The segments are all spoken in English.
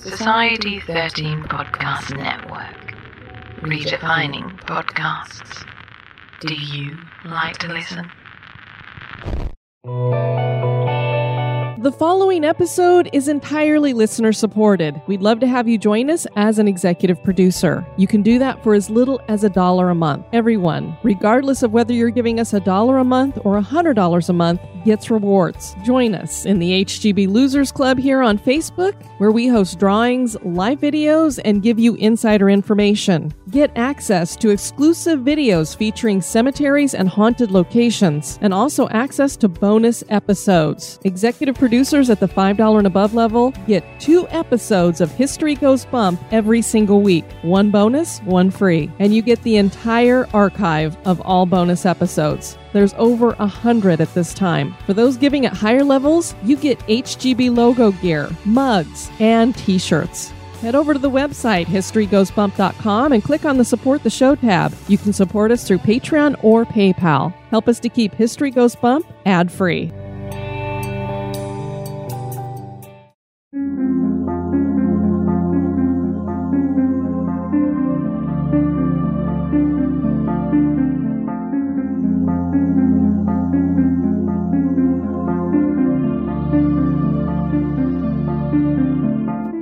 Society 13 Podcast Network. Redefining podcasts. Do you like to listen? The following episode is entirely listener supported. We'd love to have you join us as an executive producer. You can do that for as little as a dollar a month. Everyone, regardless of whether you're giving us a dollar a month or a hundred dollars a month, gets rewards. Join us in the HGB Losers Club here on Facebook, where we host drawings, live videos, and give you insider information. Get access to exclusive videos featuring cemeteries and haunted locations, and also access to bonus episodes. Executive producers at the $5 and above level get two episodes of History Goes Bump every single week. One bonus, one free. And you get the entire archive of all bonus episodes. There's over a hundred at this time. For those giving at higher levels, you get HGB logo gear, mugs, and t shirts. Head over to the website, historygoesbump.com, and click on the Support the Show tab. You can support us through Patreon or PayPal. Help us to keep History Goes Bump ad free.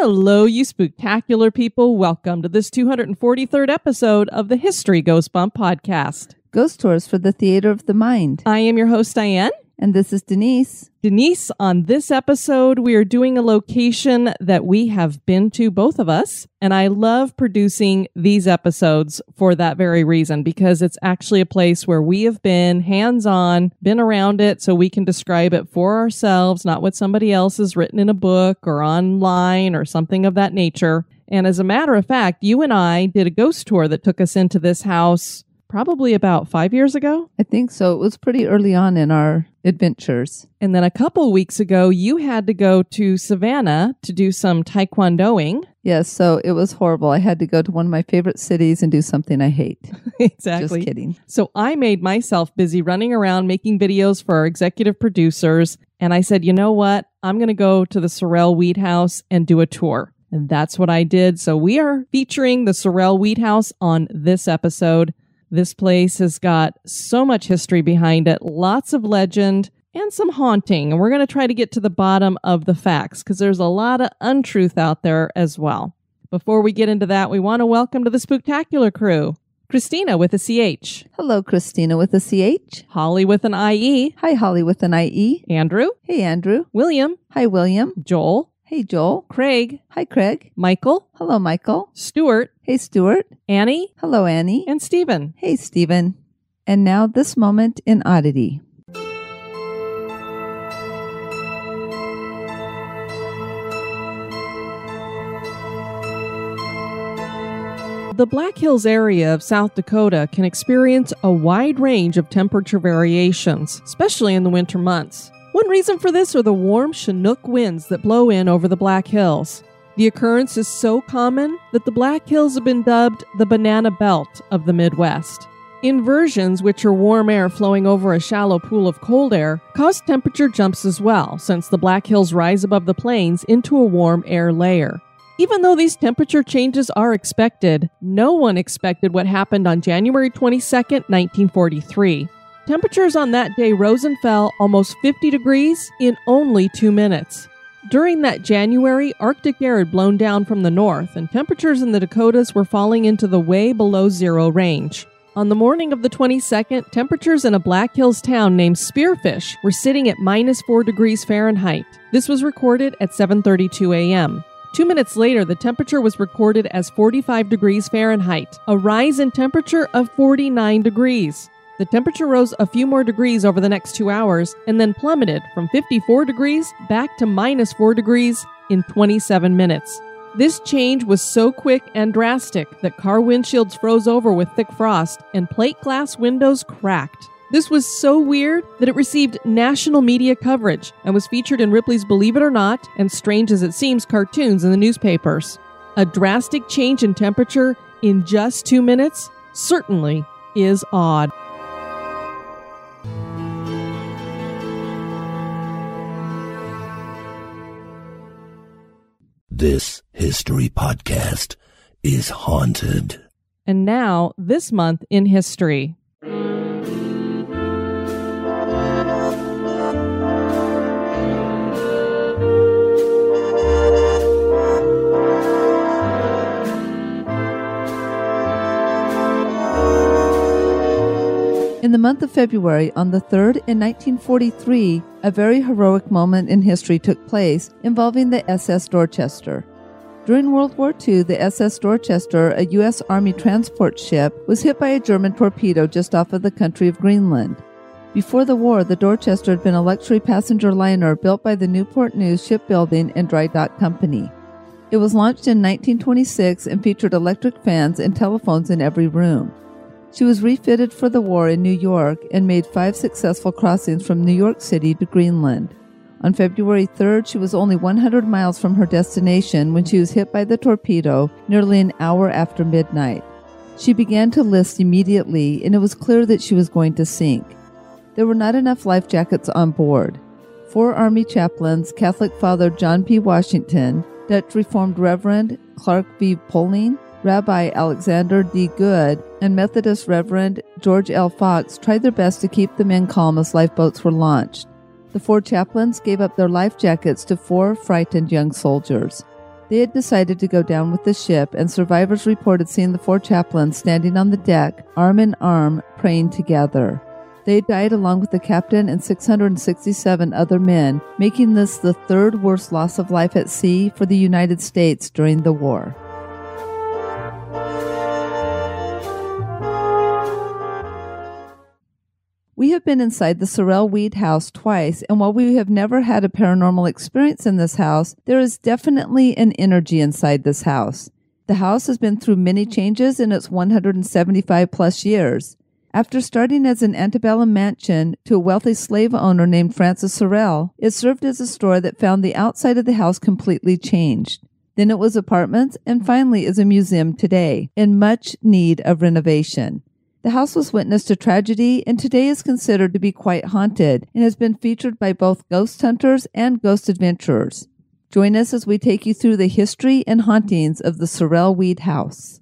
Hello, you spectacular people. Welcome to this 243rd episode of the History Goes Bump podcast. Ghost Tours for the Theater of the Mind. I am your host, Diane. And this is Denise. Denise, on this episode, we are doing a location that we have been to, both of us. And I love producing these episodes for that very reason, because it's actually a place where we have been hands on, been around it, so we can describe it for ourselves, not what somebody else has written in a book or online or something of that nature. And as a matter of fact, you and I did a ghost tour that took us into this house probably about five years ago. I think so. It was pretty early on in our adventures. And then a couple weeks ago, you had to go to Savannah to do some taekwondoing. Yes, so it was horrible. I had to go to one of my favorite cities and do something I hate. exactly. Just kidding. So I made myself busy running around making videos for our executive producers. And I said, you know what? I'm going to go to the Sorrel Weed House and do a tour. And that's what I did. So we are featuring the Sorrel Weed House on this episode. This place has got so much history behind it, lots of legend, and some haunting. And we're going to try to get to the bottom of the facts because there's a lot of untruth out there as well. Before we get into that, we want to welcome to the Spooktacular crew Christina with a CH, Hello, Christina with a CH. Holly with an IE, Hi, Holly with an IE. Andrew, Hey, Andrew. William, Hi, William. Joel, Hey, Joel. Craig, Hi, Craig. Michael, Hello, Michael. Stuart, Hey, Stuart. Annie, Hello, Annie. and Stephen. Hey, Stephen. And now this moment in oddity. The Black Hills area of South Dakota can experience a wide range of temperature variations, especially in the winter months. One reason for this are the warm Chinook winds that blow in over the Black Hills. The occurrence is so common that the Black Hills have been dubbed the banana belt of the Midwest. Inversions, which are warm air flowing over a shallow pool of cold air, cause temperature jumps as well, since the Black Hills rise above the plains into a warm air layer. Even though these temperature changes are expected, no one expected what happened on January 22, 1943. Temperatures on that day rose and fell almost 50 degrees in only two minutes. During that January, Arctic air had blown down from the north, and temperatures in the Dakotas were falling into the way below zero range. On the morning of the 22nd, temperatures in a Black Hills town named Spearfish were sitting at minus 4 degrees Fahrenheit. This was recorded at 7:32 a.m. 2 minutes later, the temperature was recorded as 45 degrees Fahrenheit, a rise in temperature of 49 degrees. The temperature rose a few more degrees over the next 2 hours and then plummeted from 54 degrees back to minus 4 degrees in 27 minutes. This change was so quick and drastic that car windshields froze over with thick frost and plate glass windows cracked. This was so weird that it received national media coverage and was featured in Ripley's Believe It or Not and Strange as It Seems cartoons in the newspapers. A drastic change in temperature in just two minutes certainly is odd. This history podcast is haunted. And now, this month in history. In the month of February, on the 3rd in 1943, a very heroic moment in history took place involving the SS Dorchester. During World War II, the SS Dorchester, a U.S. Army transport ship, was hit by a German torpedo just off of the country of Greenland. Before the war, the Dorchester had been a luxury passenger liner built by the Newport News Shipbuilding and Dry Dock Company. It was launched in 1926 and featured electric fans and telephones in every room. She was refitted for the war in New York and made five successful crossings from New York City to Greenland. On February 3rd, she was only 100 miles from her destination when she was hit by the torpedo nearly an hour after midnight. She began to list immediately, and it was clear that she was going to sink. There were not enough life jackets on board. Four Army chaplains, Catholic Father John P. Washington, Dutch Reformed Reverend Clark V. Poling, Rabbi Alexander D. Goode, and Methodist Reverend George L. Fox tried their best to keep the men calm as lifeboats were launched. The four chaplains gave up their life jackets to four frightened young soldiers. They had decided to go down with the ship, and survivors reported seeing the four chaplains standing on the deck, arm in arm, praying together. They died along with the captain and 667 other men, making this the third worst loss of life at sea for the United States during the war. We have been inside the Sorrel Weed house twice, and while we have never had a paranormal experience in this house, there is definitely an energy inside this house. The house has been through many changes in its 175 plus years. After starting as an antebellum mansion to a wealthy slave owner named Francis Sorrel, it served as a store that found the outside of the house completely changed. Then it was apartments, and finally is a museum today, in much need of renovation. The house was witness to tragedy and today is considered to be quite haunted and has been featured by both ghost hunters and ghost adventurers. Join us as we take you through the history and hauntings of the Sorrel Weed House.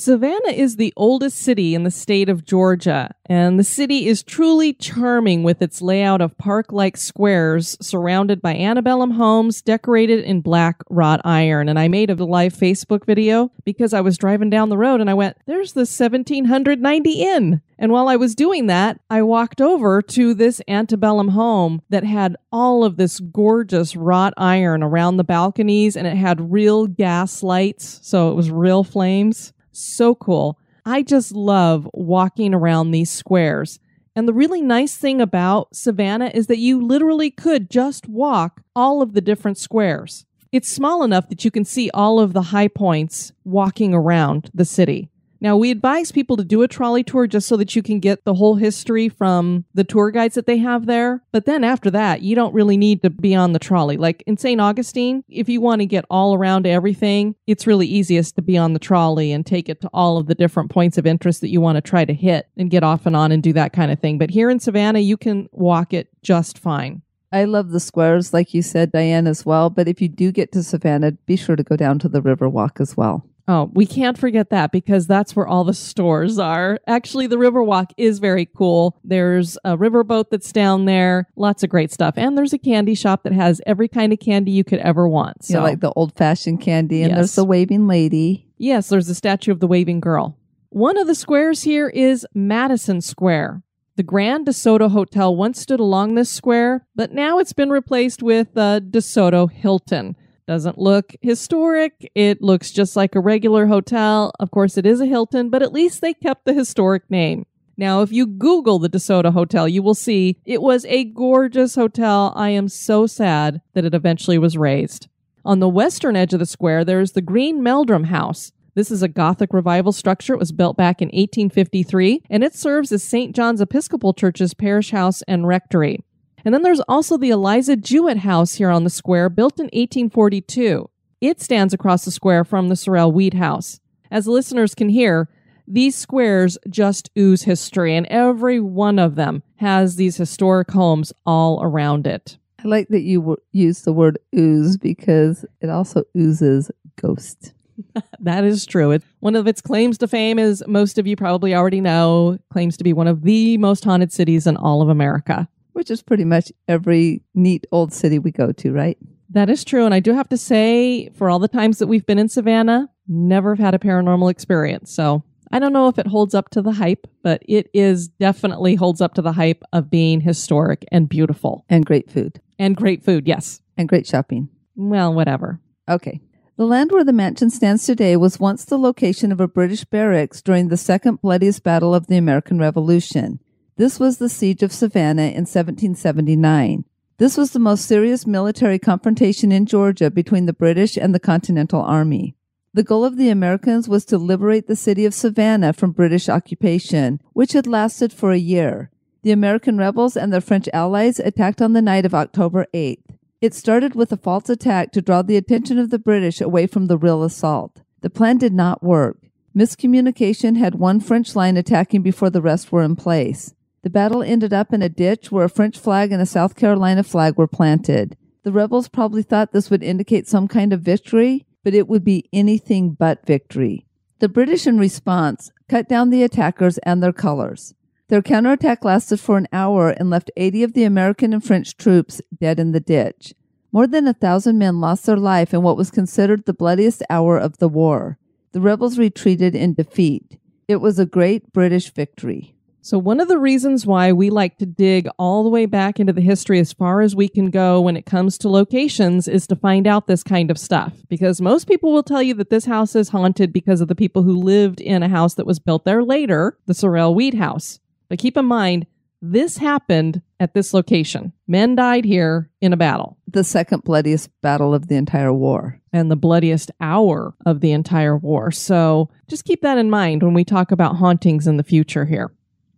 Savannah is the oldest city in the state of Georgia, and the city is truly charming with its layout of park like squares surrounded by antebellum homes decorated in black wrought iron. And I made a live Facebook video because I was driving down the road and I went, There's the 1790 Inn. And while I was doing that, I walked over to this antebellum home that had all of this gorgeous wrought iron around the balconies and it had real gas lights, so it was real flames. So cool. I just love walking around these squares. And the really nice thing about Savannah is that you literally could just walk all of the different squares. It's small enough that you can see all of the high points walking around the city. Now, we advise people to do a trolley tour just so that you can get the whole history from the tour guides that they have there. But then after that, you don't really need to be on the trolley. Like in St. Augustine, if you want to get all around everything, it's really easiest to be on the trolley and take it to all of the different points of interest that you want to try to hit and get off and on and do that kind of thing. But here in Savannah, you can walk it just fine. I love the squares, like you said, Diane, as well. But if you do get to Savannah, be sure to go down to the Riverwalk as well. Oh, we can't forget that because that's where all the stores are. Actually, the Riverwalk is very cool. There's a riverboat that's down there, lots of great stuff. And there's a candy shop that has every kind of candy you could ever want. So, know, like the old fashioned candy, and Yes. there's the waving lady. yes, there's a statue of the waving girl. One of the squares here is Madison Square. The Grand DeSoto Hotel once stood along this square, but now it's been replaced with uh, DeSoto Hilton. Doesn't look historic. It looks just like a regular hotel. Of course, it is a Hilton, but at least they kept the historic name. Now, if you Google the DeSoto Hotel, you will see it was a gorgeous hotel. I am so sad that it eventually was razed. On the western edge of the square, there is the Green Meldrim House. This is a Gothic revival structure. It was built back in 1853, and it serves as St. John's Episcopal Church's parish house and rectory. And then there's also the Eliza Jewett House here on the square, built in 1842. It stands across the square from the Sorrel Weed House. As listeners can hear, these squares just ooze history, and every one of them has these historic homes all around it. I like that you w- use the word ooze because it also oozes ghost. That is true. It, one of its claims to fame, is most of you probably already know, claims to be one of the most haunted cities in all of America. Which is pretty much every neat old city we go to, right? That is true. And I do have to say, for all the times that we've been in Savannah, never have had a paranormal experience. So I don't know if it holds up to the hype, but it is definitely holds up to the hype of being historic and beautiful And great food and great food. Yes. and great shopping. Well, whatever. Okay. The land where the mansion stands today was once the location of a British barracks during the second bloodiest battle of the American Revolution. This was the Siege of Savannah in 1779. This was the most serious military confrontation in Georgia between the British and the Continental Army. The goal of the Americans was to liberate the city of Savannah from British occupation, which had lasted for a year. The American rebels and their French allies attacked on the night of October 8th. It started with a false attack to draw the attention of the British away from the real assault. The plan did not work. Miscommunication had one French line attacking before the rest were in place. The battle ended up in a ditch where a French flag and a South Carolina flag were planted. The rebels probably thought this would indicate some kind of victory, but it would be anything but victory. The British, in response, cut down the attackers and their colors. Their counterattack lasted for an hour and left 80 of the American and French troops dead in the ditch. More than a thousand men lost their life in what was considered the bloodiest hour of the war. The rebels retreated in defeat. It was a great British victory. So, one of the reasons why we like to dig all the way back into the history as far as we can go when it comes to locations is to find out this kind of stuff. Because most people will tell you that this house is haunted because of the people who lived in a house that was built there later, the Sorrel Weed House. But keep in mind, this happened at this location. Men died here in a battle, The second bloodiest battle of the entire war. and the bloodiest hour of the entire war. So, just keep that in mind when we talk about hauntings in the future here.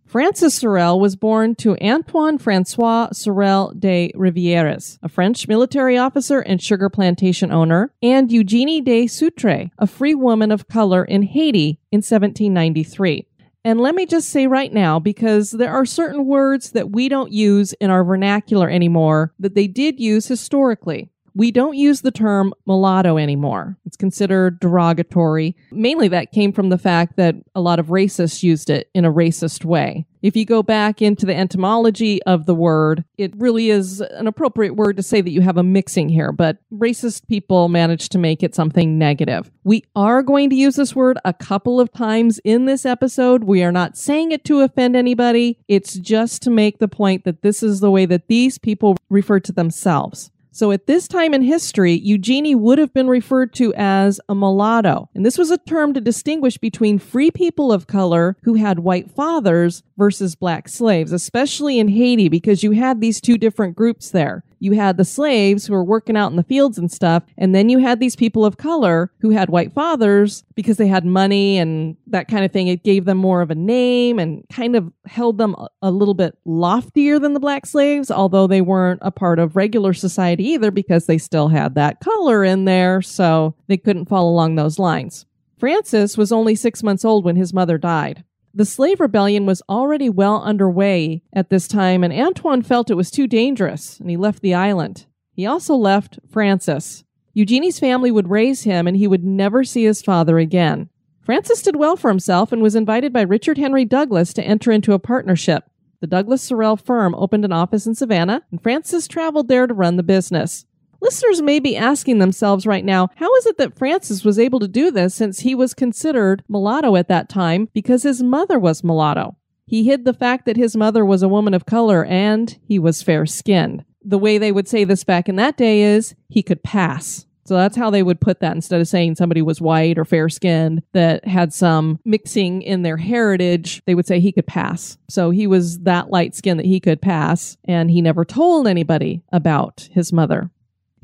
Francis Sorrel was born to Antoine Francois Sorel de Rivieres, a French military officer and sugar plantation owner, and Eugenie de Soutre, a free woman of color in Haiti in 1793. And let me just say right now, because there are certain words that we don't use in our vernacular anymore that they did use historically. We don't use the term mulatto anymore. It's considered derogatory. Mainly that came from the fact that a lot of racists used it in a racist way. If you go back into the etymology of the word, it really is an appropriate word to say that you have a mixing here, but racist people managed to make it something negative. We are going to use this word a couple of times in this episode. We are not saying it to offend anybody. It's just to make the point that this is the way that these people refer to themselves. So at this time in history, Eugenie would have been referred to as a mulatto. And this was a term to distinguish between free people of color who had white fathers versus black slaves, especially in Haiti, because you had these two different groups there. You had the slaves who were working out in the fields and stuff, and then you had these people of color who had white fathers because they had money and that kind of thing. It gave them more of a name and kind of held them a- little bit loftier than the black slaves, although they weren't a part of regular society either because they still had that color in there, so they couldn't fall along those lines. Francis was only six months old when his mother died. The slave rebellion was already well underway at this time, and Antoine felt it was too dangerous, and he left the island. He also left Francis. Eugenie's family would raise him, and he would never see his father again. Francis did well for himself and was invited by Richard Henry Douglas to enter into a partnership. The Douglas Sorrel firm opened an office in Savannah, and Francis traveled there to run the business. Listeners may be asking themselves right now, how is it that Francis was able to do this since he was considered mulatto at that time because his mother was mulatto? He hid the fact that his mother was a woman of color and he was fair skinned. The way they would say this back in that day is he could pass. So that's how they would put that instead of saying somebody was white or fair skinned that had some mixing in their heritage, they would say he could pass. So he was that light skinned that he could pass, and he never told anybody about his mother.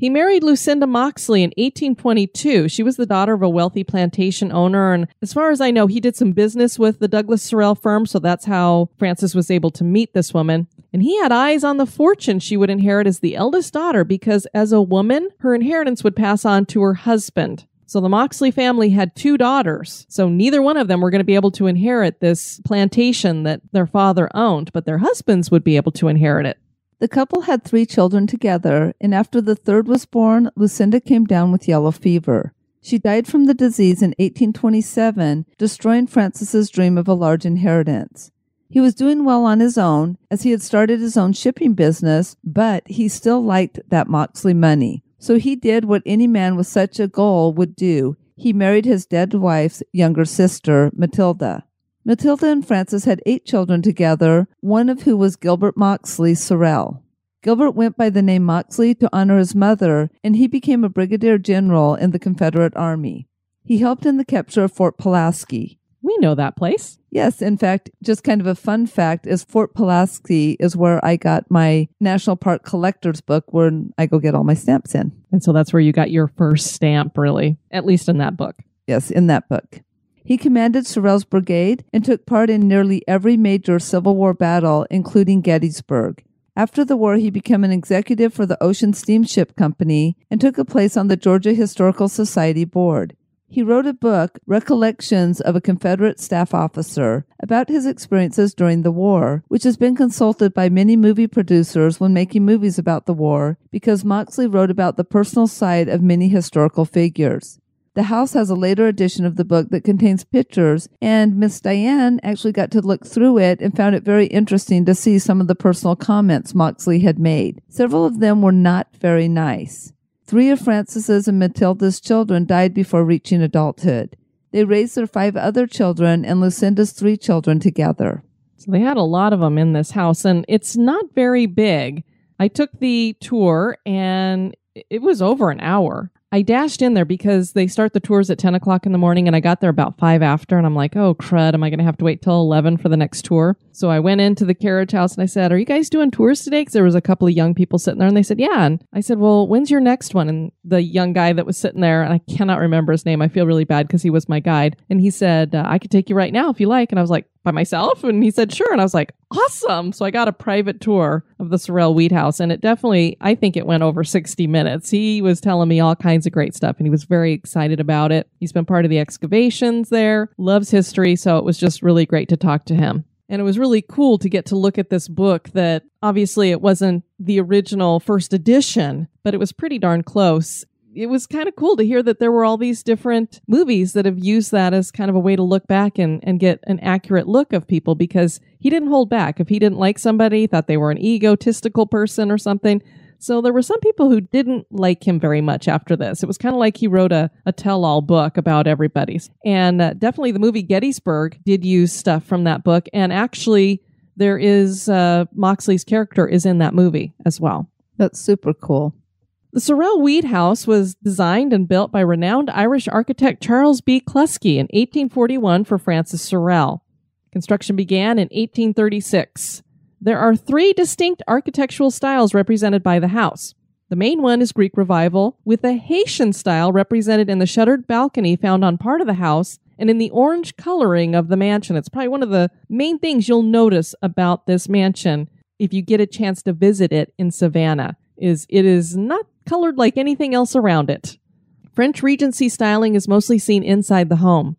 He married Lucinda Moxley in 1822. She was the daughter of a wealthy plantation owner. And as far as I know, he did some business with the Douglas Sorrel firm. So that's how Francis was able to meet this woman. And he had eyes on the fortune she would inherit as the eldest daughter because as a woman, her inheritance would pass on to her husband. So the Moxley family had two daughters. So neither one of them were going to be able to inherit this plantation that their father owned, but their husbands would be able to inherit it. The couple had three children together, and after the third was born, Lucinda came down with yellow fever. She died from the disease in 1827, destroying Francis's dream of a large inheritance. He was doing well on his own, as he had started his own shipping business, but he still liked that Moxley money. So he did what any man with such a goal would do. He married his dead wife's younger sister, Matilda. Matilda and Francis had eight children together, one of who was Gilbert Moxley Sorrel. Gilbert went by the name Moxley to honor his mother, and he became a brigadier general in the Confederate Army. He helped in the capture of Fort Pulaski. We know that place. Yes, in fact, just kind of a fun fact is Fort Pulaski is where I got my National Park Collector's book where I go get all my stamps in. And so that's where you got your first stamp, really, at least in that book. Yes, in that book. He commanded Sorrel's brigade and took part in nearly every major Civil War battle, including Gettysburg. After the war, he became an executive for the Ocean Steamship Company and took a place on the Georgia Historical Society board. He wrote a book, Recollections of a Confederate Staff Officer, about his experiences during the war, which has been consulted by many movie producers when making movies about the war because Moxley wrote about the personal side of many historical figures. The house has a later edition of the book that contains pictures, and Miss Diane actually got to look through it and found it very interesting to see some of the personal comments Moxley had made. Several of them were not very nice. Three of Francis's and Matilda's children died before reaching adulthood. They raised their five other children and Lucinda's three children together. So they had a lot of them in this house, and it's not very big. I took the tour, and it was over an hour. I dashed in there because they start the tours at 10 o'clock in the morning and I got there about five after and I'm like, oh crud, am I going to have to wait till 11 for the next tour? So I went into the carriage house and I said, are you guys doing tours today? Because there was a couple of young people sitting there and they said, yeah. And I said, well, when's your next one? And the young guy that was sitting there, and I cannot remember his name. I feel really bad because he was my guide. And he said, uh, I could take you right now if you like. And I was like, by myself? And he said, sure. And I was like, awesome. So I got a private tour of the Sorrel Weed House. And it definitely, I think it went over 60 minutes. He was telling me all kinds of great stuff and he was very excited about it. He's been part of the excavations there, loves history. So it was just really great to talk to him. And it was really cool to get to look at this book that obviously it wasn't the original first edition, but it was pretty darn close it was kind of cool to hear that there were all these different movies that have used that as kind of a way to look back and, and get an accurate look of people because he didn't hold back. If he didn't like somebody, thought they were an egotistical person or something. So there were some people who didn't like him very much after this. It was kind of like he wrote a, a tell all book about everybody's. And uh, definitely the movie Gettysburg did use stuff from that book. And actually, there is uh, Moxley's character is in that movie as well. That's super cool. The Sorrel Weed House was designed and built by renowned Irish architect Charles B. Cluskey in 1841 for Francis Sorrel. Construction began in 1836. There are three distinct architectural styles represented by the house. The main one is Greek Revival, with the Haitian style represented in the shuttered balcony found on part of the house and in the orange coloring of the mansion. It's probably one of the main things you'll notice about this mansion if you get a chance to visit it in Savannah is it is not colored like anything else around it. French Regency styling is mostly seen inside the home.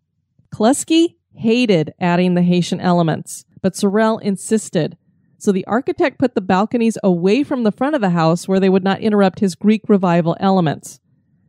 Cluskey hated adding the Haitian elements, but Sorrel insisted. So the architect put the balconies away from the front of the house where they would not interrupt his Greek revival elements.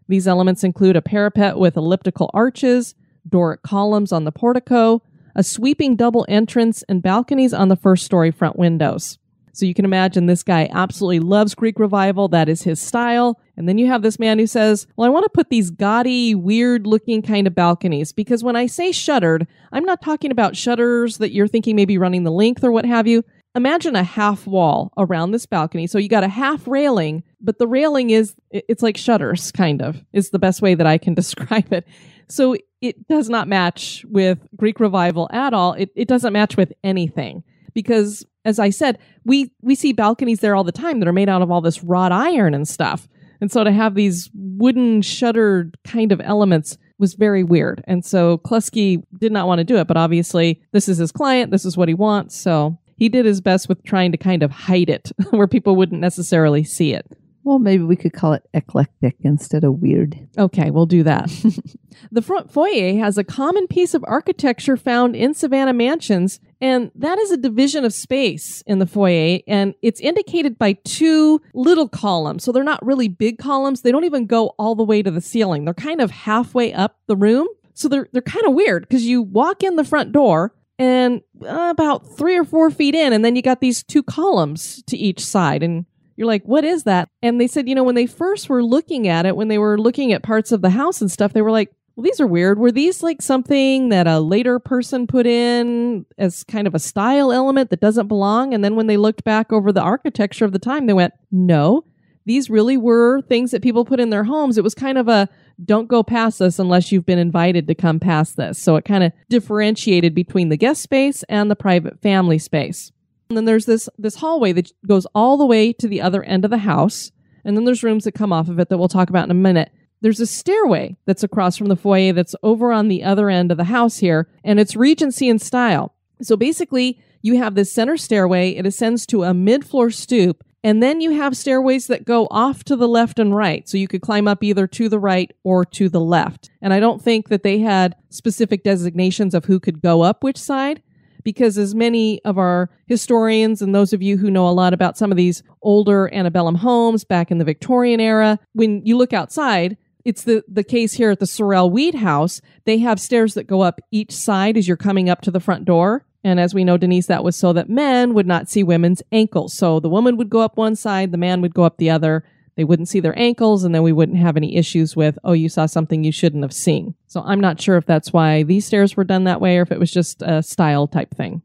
These elements include a parapet with elliptical arches, Doric columns on the portico, a sweeping double entrance, and balconies on the first story front windows. So you can imagine this guy absolutely loves Greek revival. That is his style. And then you have this man who says, Well, I want to put these gaudy, weird looking kind of balconies because when I say shuttered, I'm not talking about shutters that you're thinking maybe running the length or what have you. Imagine a half wall around this balcony. So you got a half railing, but the railing is, it's like shutters, kind of, is the best way that I can describe it. So it does not match with Greek revival at all. It, it doesn't match with anything because as I said, we we see balconies there all the time that are made out of all this wrought iron and stuff. And so to have these wooden shuttered kind of elements was very weird. And so Cluskey did not want to do it, but obviously this is his client, this is what he wants. So he did his best with trying to kind of hide it where people wouldn't necessarily see it. Well, maybe we could call it eclectic instead of weird. Okay, we'll do that. the front foyer has a common piece of architecture found in Savannah mansions, and that is a division of space in the foyer, and it's indicated by two little columns. So they're not really big columns. They don't even go all the way to the ceiling. They're kind of halfway up the room. So they're they're kind of weird because you walk in the front door and uh, about three or four feet in, and then you got these two columns to each side, and you're like, what is that? And they said, you know, when they first were looking at it, when they were looking at parts of the house and stuff, they were like, well, these are weird. Were these like something that a later person put in as kind of a style element that doesn't belong? And then when they looked back over the architecture of the time, they went, no, these really were things that people put in their homes. It was kind of a don't go past this unless you've been invited to come past this. So it kind of differentiated between the guest space and the private family space. And then there's this this hallway that goes all the way to the other end of the house. And then there's rooms that come off of it that we'll talk about in a minute. There's a stairway that's across from the foyer that's over on the other end of the house here, and it's Regency in style. So basically, you have this center stairway, it ascends to a mid floor stoop, and then you have stairways that go off to the left and right. So you could climb up either to the right or to the left. And I don't think that they had specific designations of who could go up which side because as many of our historians and those of you who know a lot about some of these older antebellum homes back in the Victorian era, when you look outside, it's the, the case here at the Sorrel Weed House. They have stairs that go up each side as you're coming up to the front door. And as we know, Denise, that was so that men would not see women's ankles. So the woman would go up one side, the man would go up the other. They wouldn't see their ankles, and then we wouldn't have any issues with, oh, you saw something you shouldn't have seen. So I'm not sure if that's why these stairs were done that way or if it was just a style type thing.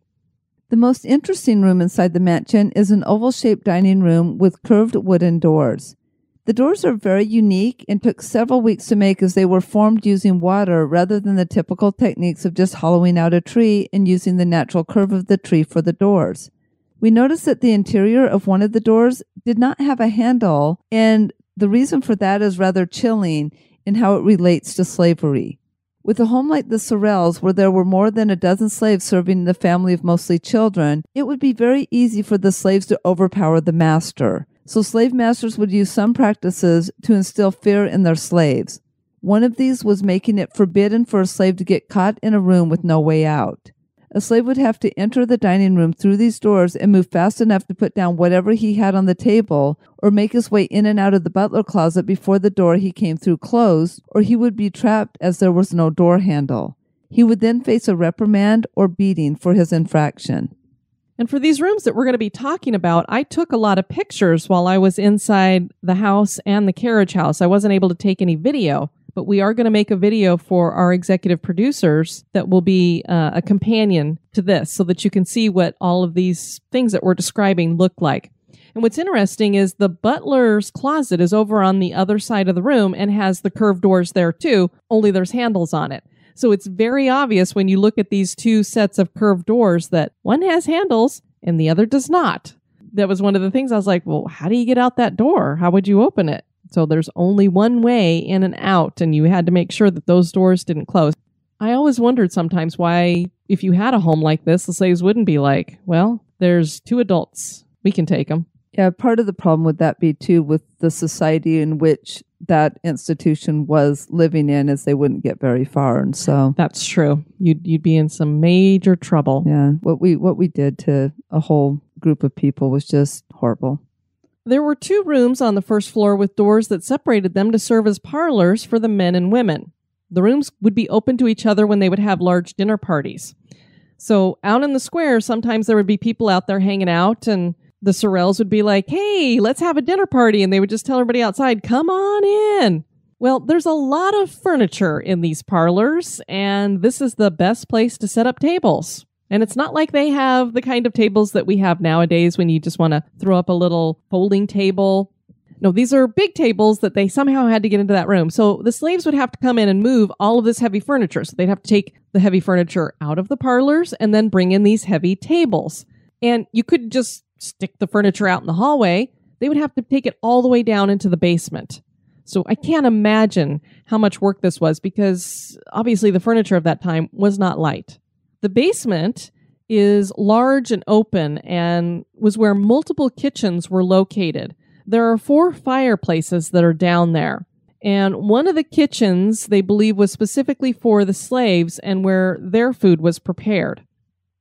The most interesting room inside the mansion is an oval shaped dining room with curved wooden doors. The doors are very unique and took several weeks to make as they were formed using water rather than the typical techniques of just hollowing out a tree and using the natural curve of the tree for the doors. We noticed that the interior of one of the doors did not have a handle, and the reason for that is rather chilling in how it relates to slavery. With a home like the Sorrels, where there were more than a dozen slaves serving the family of mostly children, it would be very easy for the slaves to overpower the master. So slave masters would use some practices to instill fear in their slaves. One of these was making it forbidden for a slave to get caught in a room with no way out. A slave would have to enter the dining room through these doors and move fast enough to put down whatever he had on the table, or make his way in and out of the butler closet before the door he came through closed, or he would be trapped as there was no door handle. He would then face a reprimand or beating for his infraction. And for these rooms that we're going to be talking about, I took a lot of pictures while I was inside the house and the carriage house. I wasn't able to take any video but we are going to make a video for our executive producers that will be uh, a companion to this so that you can see what all of these things that we're describing look like. And what's interesting is the butler's closet is over on the other side of the room and has the curved doors there too, only there's handles on it. So it's very obvious when you look at these two sets of curved doors that one has handles and the other does not. That was one of the things I was like, well, how do you get out that door? How would you open it? So there's only one way in and out, and you had to make sure that those doors didn't close. I always wondered sometimes why, if you had a home like this, the slaves wouldn't be like, well, there's two adults. We can take them. Yeah, part of the problem would that be too with the society in which that institution was living in is they wouldn't get very far. And so that's true. You'd you'd be in some major trouble. Yeah. What we what we did to a whole group of people was just horrible. There were two rooms on the first floor with doors that separated them to serve as parlors for the men and women. The rooms would be open to each other when they would have large dinner parties. So out in the square, sometimes there would be people out there hanging out, and the Sorrels would be like, hey, let's have a dinner party. And they would just tell everybody outside, come on in. Well, there's a lot of furniture in these parlors, and this is the best place to set up tables. And it's not like they have the kind of tables that we have nowadays when you just want to throw up a little folding table. No, these are big tables that they somehow had to get into that room. So the slaves would have to come in and move all of this heavy furniture. So they'd have to take the heavy furniture out of the parlors and then bring in these heavy tables. And you could just stick the furniture out in the hallway. They would have to take it all the way down into the basement. So I can't imagine how much work this was because obviously the furniture of that time was not light. The basement is large and open and was where multiple kitchens were located. There are four fireplaces that are down there. And one of the kitchens they believe was specifically for the slaves and where their food was prepared.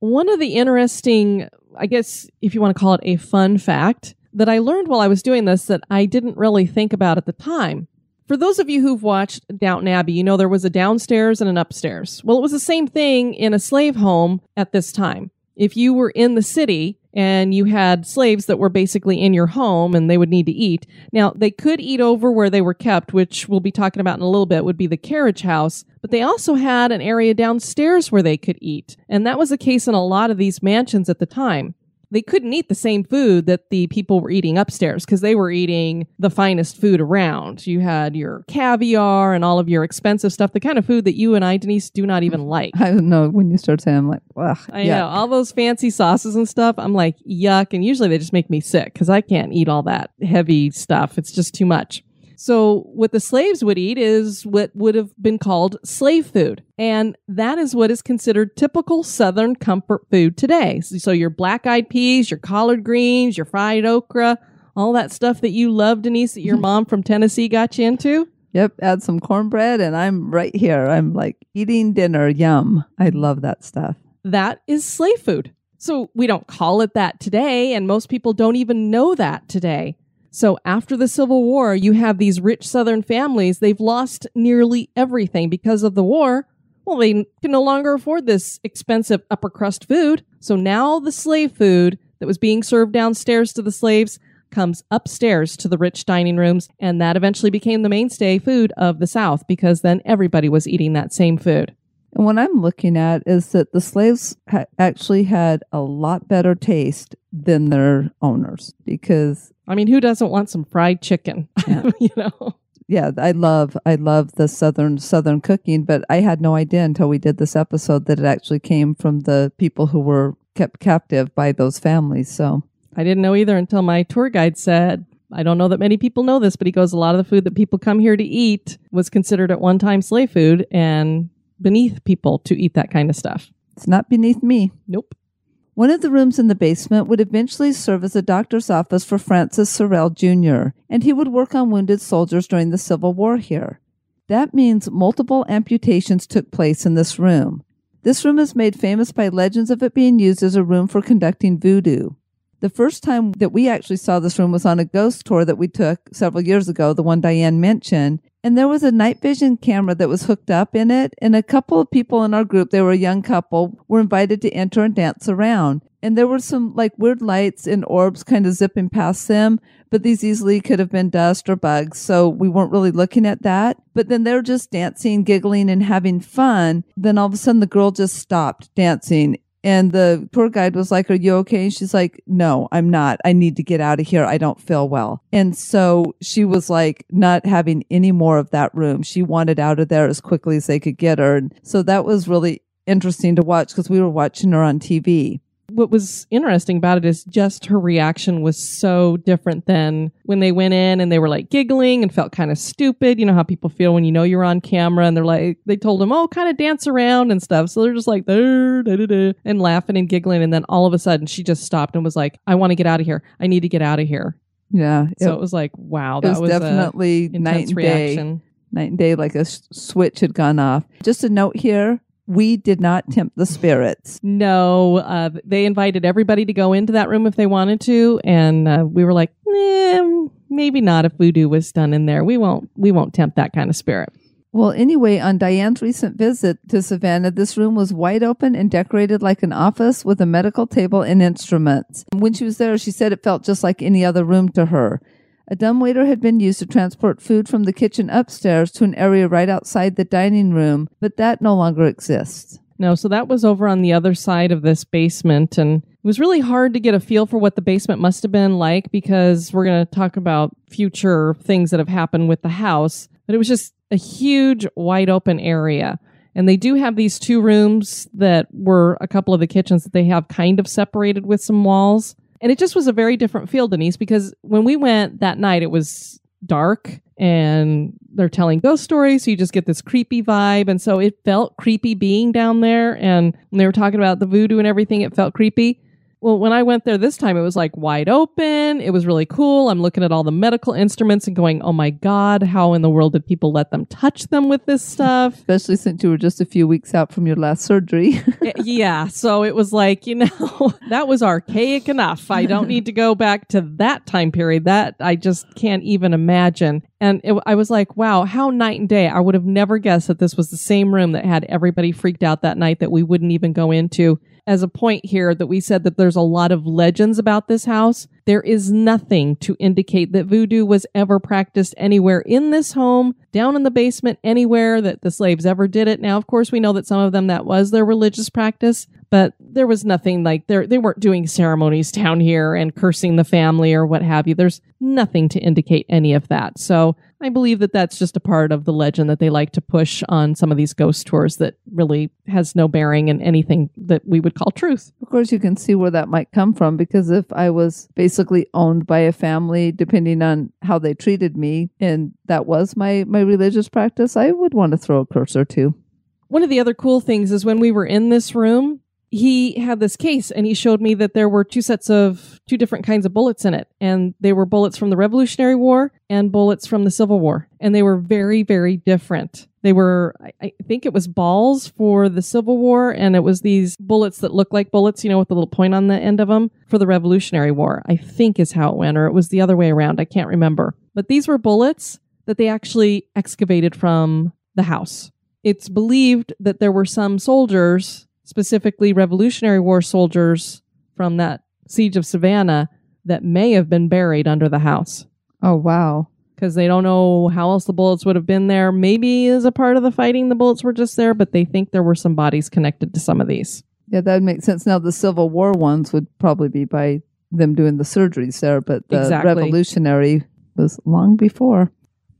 One of the interesting, I guess, if you want to call it a fun fact, that I learned while I was doing this that I didn't really think about at the time. For those of you who've watched Downton Abbey, you know there was a downstairs and an upstairs. Well, it was the same thing in a slave home at this time. If you were in the city and you had slaves that were basically in your home and they would need to eat. Now, they could eat over where they were kept, which we'll be talking about in a little bit, would be the carriage house, but they also had an area downstairs where they could eat. And that was the case in a lot of these mansions at the time they couldn't eat the same food that the people were eating upstairs because they were eating the finest food around. You had your caviar and all of your expensive stuff, the kind of food that you and I, Denise, do not even like. I don't know. When you start saying, I'm like, ugh. I know all those fancy sauces and stuff. I'm like, yuck. And usually they just make me sick because I can't eat all that heavy stuff. It's just too much. So, what the slaves would eat is what would have been called slave food. And that is what is considered typical Southern comfort food today. So, your black eyed peas, your collard greens, your fried okra, all that stuff that you love, Denise, that your mom from Tennessee got you into. Yep, add some cornbread, and I'm right here. I'm like eating dinner. Yum. I love that stuff. That is slave food. So, we don't call it that today, and most people don't even know that today. So after the Civil War, you have these rich Southern families. They've lost nearly everything because of the war. Well, they can no longer afford this expensive upper crust food. So now the slave food that was being served downstairs to the slaves comes upstairs to the rich dining rooms. And that eventually became the mainstay food of the South because then everybody was eating that same food. And what I'm looking at is that the slaves ha- actually had a lot better taste than their owners because I mean, who doesn't want some fried chicken? Yeah. you know. yeah, I love I love the southern southern cooking, but I had no idea until we did this episode that it actually came from the people who were kept captive by those families. So I didn't know either until my tour guide said, I don't know that many people know this, but he goes, a lot of the food that people come here to eat was considered at one time slave food and beneath people to eat that kind of stuff. it's not beneath me. Nope. One of the rooms in the basement would eventually serve as a doctor's office for Francis Sorrel Jr., and he would work on wounded soldiers during the Civil War here. That means multiple amputations took place in this room. This room is made famous by legends of it being used as a room for conducting voodoo. The first time that we actually saw this room was on a ghost tour that we took several years ago, the one Diane mentioned. And there was a night vision camera that was hooked up in it. And a couple of people in our group, they were a young couple, were invited to enter and dance around. And there were some like weird lights and orbs kind of zipping past them, but these easily could have been dust or bugs. So we weren't really looking at that. But then they're just dancing, giggling, and having fun. Then all of a sudden the girl just stopped dancing and the tour guide was like, Are you okay? And she's like, No, I'm not. I need to get out of here. I don't feel well. And so she was like, not having any more of that room. She wanted out of there as quickly as they could get her. And so that was really interesting to watch because we were watching her on TV. What was interesting about it is just her reaction was so different than when they went in and they were like giggling and felt kind of stupid. You know how people feel when you know you're on camera and they're like, they told them, oh, kind of dance around and stuff. So they're just like, da, da, da," and laughing and giggling. And then all of a sudden she just stopped and was like, I want to get out of here. I need to get out of here. Yeah. So it, it was like, wow, it that was, was, definitely a night and day. reaction. Night and day, like a switch had gone off. Just a note here we did not tempt the spirits. No, uh, they invited everybody to go into that room if they wanted to, and uh, we were like, eh, maybe not if voodoo was done in there. We won't. We won't tempt that kind of spirit. Well, anyway, on Diane's recent visit to Savannah, this room was wide open and decorated like an office with a medical table and instruments. When she was there, she said it felt just like any other room to her. A dumbwaiter had been used to transport food from the kitchen upstairs to an area right outside the dining room, but that no longer exists. No, so that was over on the other side of this basement, and it was really hard to get a feel for what the basement must have been like because we're going to talk about future things that have happened with the house. But it was just a huge, wide open area. And they do have these two rooms that were a couple of the kitchens that they have kind of separated with some walls. And it just was a very different feel, Denise, because when we went that night, it was dark and they're telling ghost stories. So you just get this creepy vibe. And so it felt creepy being down there. And when they were talking about the voodoo and everything, it felt creepy. Well, when I went there this time, it was like wide open. It was really cool. I'm looking at all the medical instruments and going, oh my God, how in the world did people let them touch them with this stuff? Especially since you were just a few weeks out from your last surgery. Eh, yeah. So it was like, you know, that was archaic enough. I don't need to go back to that time period. That I just can't even imagine. And it, I was like, wow, how night and day. I would have never guessed that this was the same room that had everybody freaked out that night that we wouldn't even go into as a point here that we said that there's a lot of legends about this house. There is nothing to indicate that voodoo was ever practiced anywhere in this home, down in the basement, anywhere that the slaves ever did it. Now, of course, we know that some of them that was their religious practice, but there was nothing like they they weren't doing ceremonies down here and cursing the family or what have you. There's nothing to indicate any of that. So I believe that that's just a part of the legend that they like to push on some of these ghost tours that really has no bearing in anything that we would call truth. Of course, you can see where that might come from because if I was basically owned by a family, depending on how they treated me, and that was my, my religious practice, I would want to throw a curse or two. One of the other cool things is when we were in this room, he had this case and he showed me that there were two sets of two different kinds of bullets in it. And they were bullets from the Revolutionary War and bullets from the Civil War. And they were very, very different. They were, I think it was balls for the Civil War, and it was these bullets that look like bullets, you know, with a little point on the end of them for the Revolutionary War, I think is how it went, or it was the other way around. I can't remember. But these were bullets that they actually excavated from the house. It's believed that there were some soldiers specifically Revolutionary War soldiers from that siege of Savannah that may have been buried under the house Oh, wow. because they don't know how else the bullets would have been there. Maybe as a part of the fighting, the bullets were just there, but they think there were some bodies connected to some of these. Yeah, that makes sense. Now, the Civil War ones would probably be by them doing the surgeries there, but the Exactly. Revolutionary was long before.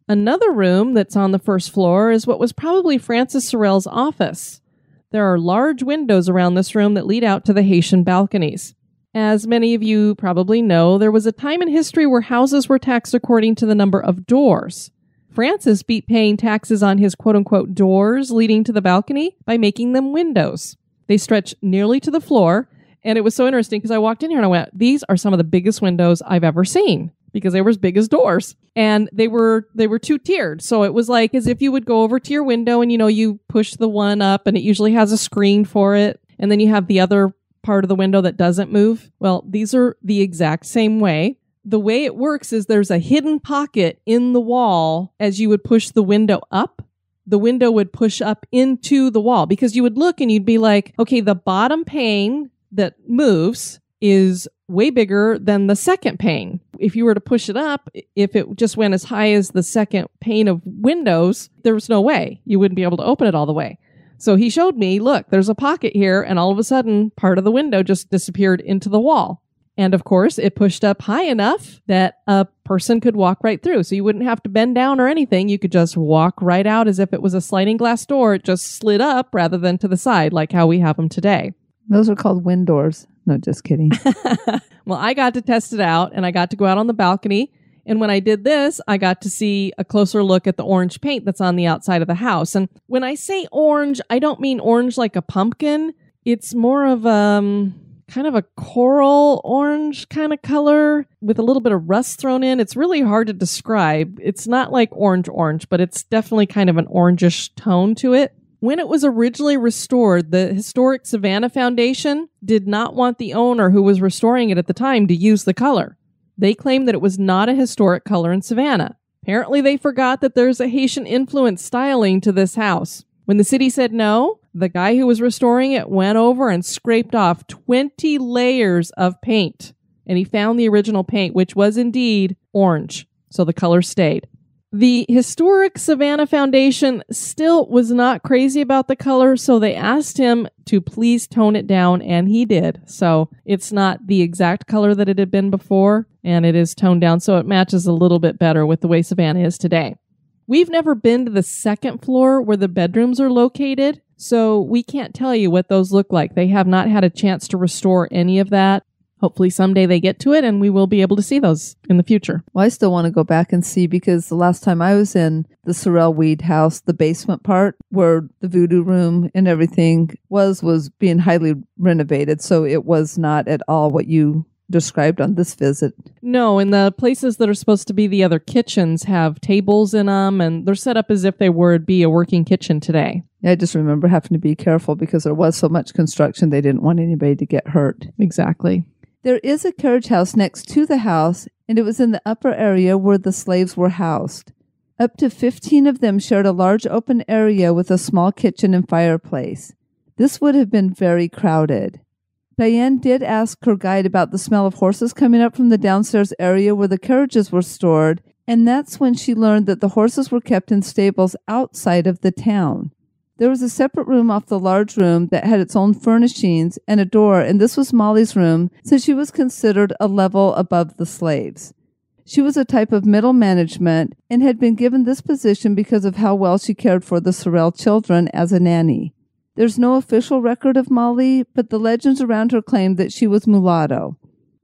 Another room that's on the first floor is what was probably Francis Sorrel's office. There are large windows around this room that lead out to the Haitian balconies. As many of you probably know, there was a time in history where houses were taxed according to the number of doors. Francis beat paying taxes on his quote unquote doors leading to the balcony by making them windows. They stretch nearly to the floor, and it was so interesting because I walked in here and I went, These are some of the biggest windows I've ever seen because they were as big as doors. And they were they were two tiered so it was like as if you would go over to your window and you know you push the one up and it usually has a screen for it. And then you have the other part of the window that doesn't move. Well these are the exact same way. The way it works is there's a hidden pocket in the wall as you would push the window up. The window would push up into the wall because you would look and you'd be like okay the bottom pane that moves is way bigger than the second pane. If you were to push it up, if it just went as high as the second pane of windows, there was no way you wouldn't be able to open it all the way. So he showed me, look, there's a pocket here, and all of a sudden, part of the window just disappeared into the wall. And of course, it pushed up high enough that a person could walk right through. So you wouldn't have to bend down or anything. You could just walk right out as if it was a sliding glass door. It just slid up rather than to the side, like how we have them today. Those are called wind doors. No, just kidding. well, I got to test it out and I got to go out on the balcony. And when I did this, I got to see a closer look at the orange paint that's on the outside of the house. And when I say orange, I don't mean orange like a pumpkin. It's more of um kind of a coral orange kind of color with a little bit of rust thrown in. It's really hard to describe. It's not like orange orange, but it's definitely kind of an orangish tone to it. When it was originally restored, the Historic Savannah Foundation did not want the owner who was restoring it at the time to use the color. They claimed that it was not a historic color in Savannah. Apparently, they forgot that there's a Haitian influence styling to this house. When the city said no, the guy who was restoring it went over and scraped off 20 layers of paint. And he found the original paint, which was indeed orange. So the color stayed. The Historic Savannah Foundation still was not crazy about the color, so they asked him to please tone it down, and he did. So it's not the exact color that it had been before, and it is toned down so it matches a little bit better with the way Savannah is today. We've never been to the second floor where the bedrooms are located, so we can't tell you what those look like. They have not had a chance to restore any of that. Hopefully someday they get to it and we will be able to see those in the future. Well, I still want to go back and see because the last time I was in the Sorrel Weed house, the basement part where the voodoo room and everything was, was being highly renovated. So it was not at all what you described on this visit. No, and the places that are supposed to be the other kitchens have tables in them and they're set up as if they would be a working kitchen today. I just remember having to be careful because there was so much construction, they didn't want anybody to get hurt. Exactly. There is a carriage house next to the house, and it was in the upper area where the slaves were housed. Up to 15 of them shared a large open area with a small kitchen and fireplace. This would have been very crowded. Diane did ask her guide about the smell of horses coming up from the downstairs area where the carriages were stored, and that's when she learned that the horses were kept in stables outside of the town. There was a separate room off the large room that had its own furnishings and a door, and this was Molly's room since she was considered a level above the slaves. She was a type of middle management and had been given this position because of how well she cared for the Sorrel children as a nanny. There's no official record of Molly, but the legends around her claim that she was mulatto.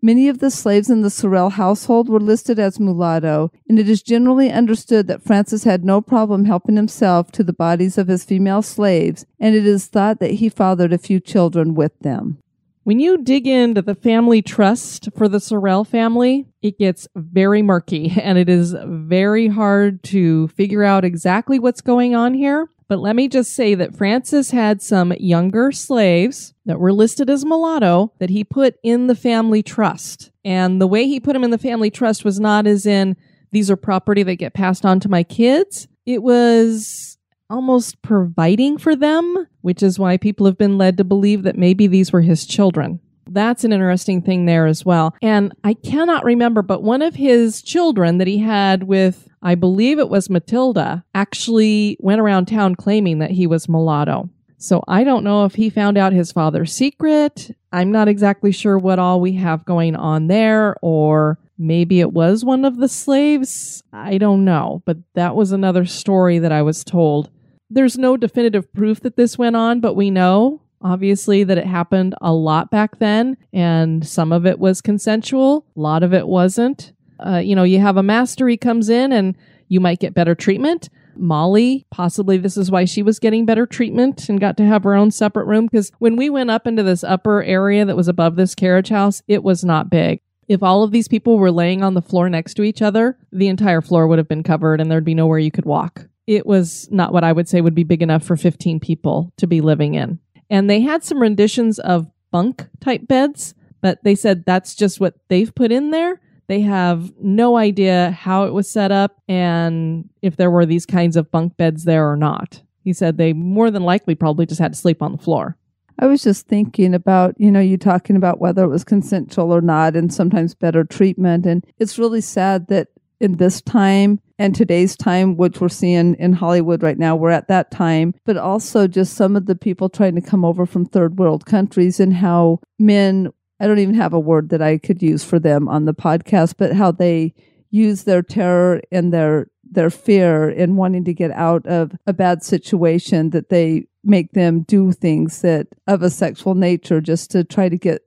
Many of the slaves in the Sorrel household were listed as mulatto, and it is generally understood that Francis had no problem helping himself to the bodies of his female slaves, and it is thought that he fathered a few children with them. When you dig into the family trust for the Sorrel family, it gets very murky and it is very hard to figure out exactly what's going on here. But let me just say that Francis had some younger slaves that were listed as mulatto that he put in the family trust. And the way he put them in the family trust was not as in these are property that get passed on to my kids. It was almost providing for them, which is why people have been led to believe that maybe these were his children. That's an interesting thing there as well. And I cannot remember, but one of his children that he had with, I believe it was Matilda, actually went around town claiming that he was mulatto. So I don't know if he found out his father's secret. I'm not exactly sure what all we have going on there, or maybe it was one of the slaves. I don't know, but that was another story that I was told. There's no definitive proof that this went on, but we know obviously that it happened a lot back then and some of it was consensual a lot of it wasn't. Uh, you know you have a master he comes in and you might get better treatment. Molly possibly this is why she was getting better treatment and got to have her own separate room because when we went up into this upper area that was above this carriage house it was not big. If all of these people were laying on the floor next to each other the entire floor would have been covered and there'd be nowhere you could walk. It was not what i would say would be big enough for 15 people to be living in and they had some renditions of bunk type beds, but they said that's just what they've put in there. They have no idea how it was set up and if there were these kinds of bunk beds there or not. He said they more than likely probably just had to sleep on the floor. I was just thinking about, you know, you talking about whether it was consensual or not and sometimes better treatment. And it's really sad that in this time and today's time, which we're seeing in Hollywood right now, we're at that time, but also just some of the people trying to come over from third world countries and how men, I don't even have a word that I could use for them on the podcast, but how they use their terror and their their fear in wanting to get out of a bad situation that they make them do things that of a sexual nature just to try to get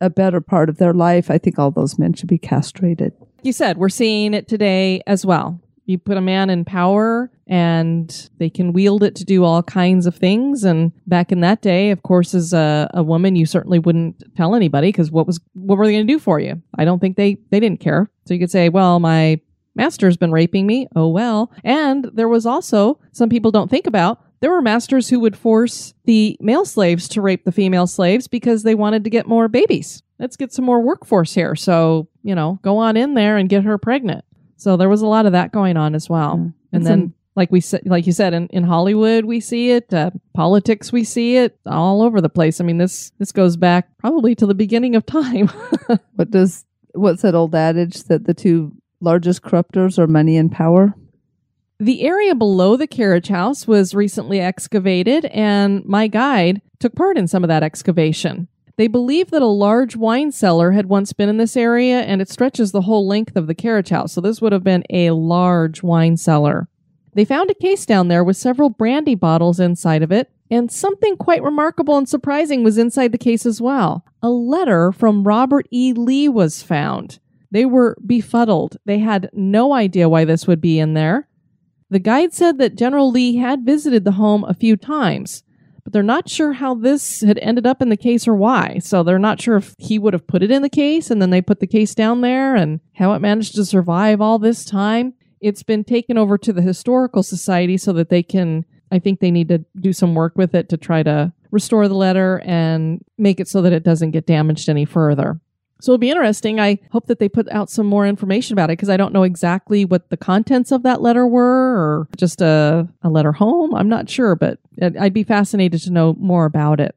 a better part of their life. I think all those men should be castrated. You said we're seeing it today as well you put a man in power and they can wield it to do all kinds of things. And back in that day, of course, as a, a woman, you certainly wouldn't tell anybody because what was what were they going to do for you? I don't think they they didn't care. So you could say, well, my master's been raping me. Oh well. And there was also some people don't think about there were masters who would force the male slaves to rape the female slaves because they wanted to get more babies. Let's get some more workforce here. So, you know, go on in there and get her pregnant. So there was a lot of that going on as well. Yeah. And It's then, an- like we said, like you said, in, in Hollywood we see it, uh, politics we see it all over the place. I mean, this this goes back probably to the beginning of time. what does what's that old adage that the two largest corruptors are money and power the area below the carriage house was recently excavated, and my guide took part in some of that excavation. They believe that a large wine cellar had once been in this area, and it stretches the whole length of the carriage house. So this would have been a large wine cellar. They found a case down there with several brandy bottles inside of it, and something quite remarkable and surprising was inside the case as well. A letter from Robert E. Lee was found. They were befuddled. They had no idea why this would be in there. The guide said that General Lee had visited the home a few times, they're not sure how this had ended up in the case or why. So they're not sure if he would have put it in the case and then they put the case down there and how it managed to survive all this time. It's been taken over to the Historical Society so that they can, I think they need to do some work with it to try to restore the letter and make it so that it doesn't get damaged any further. So it'll be interesting. I hope that they put out some more information about it because I don't know exactly what the contents of that letter were or just a, a letter home. I'm not sure, but I'd be fascinated to know more about it.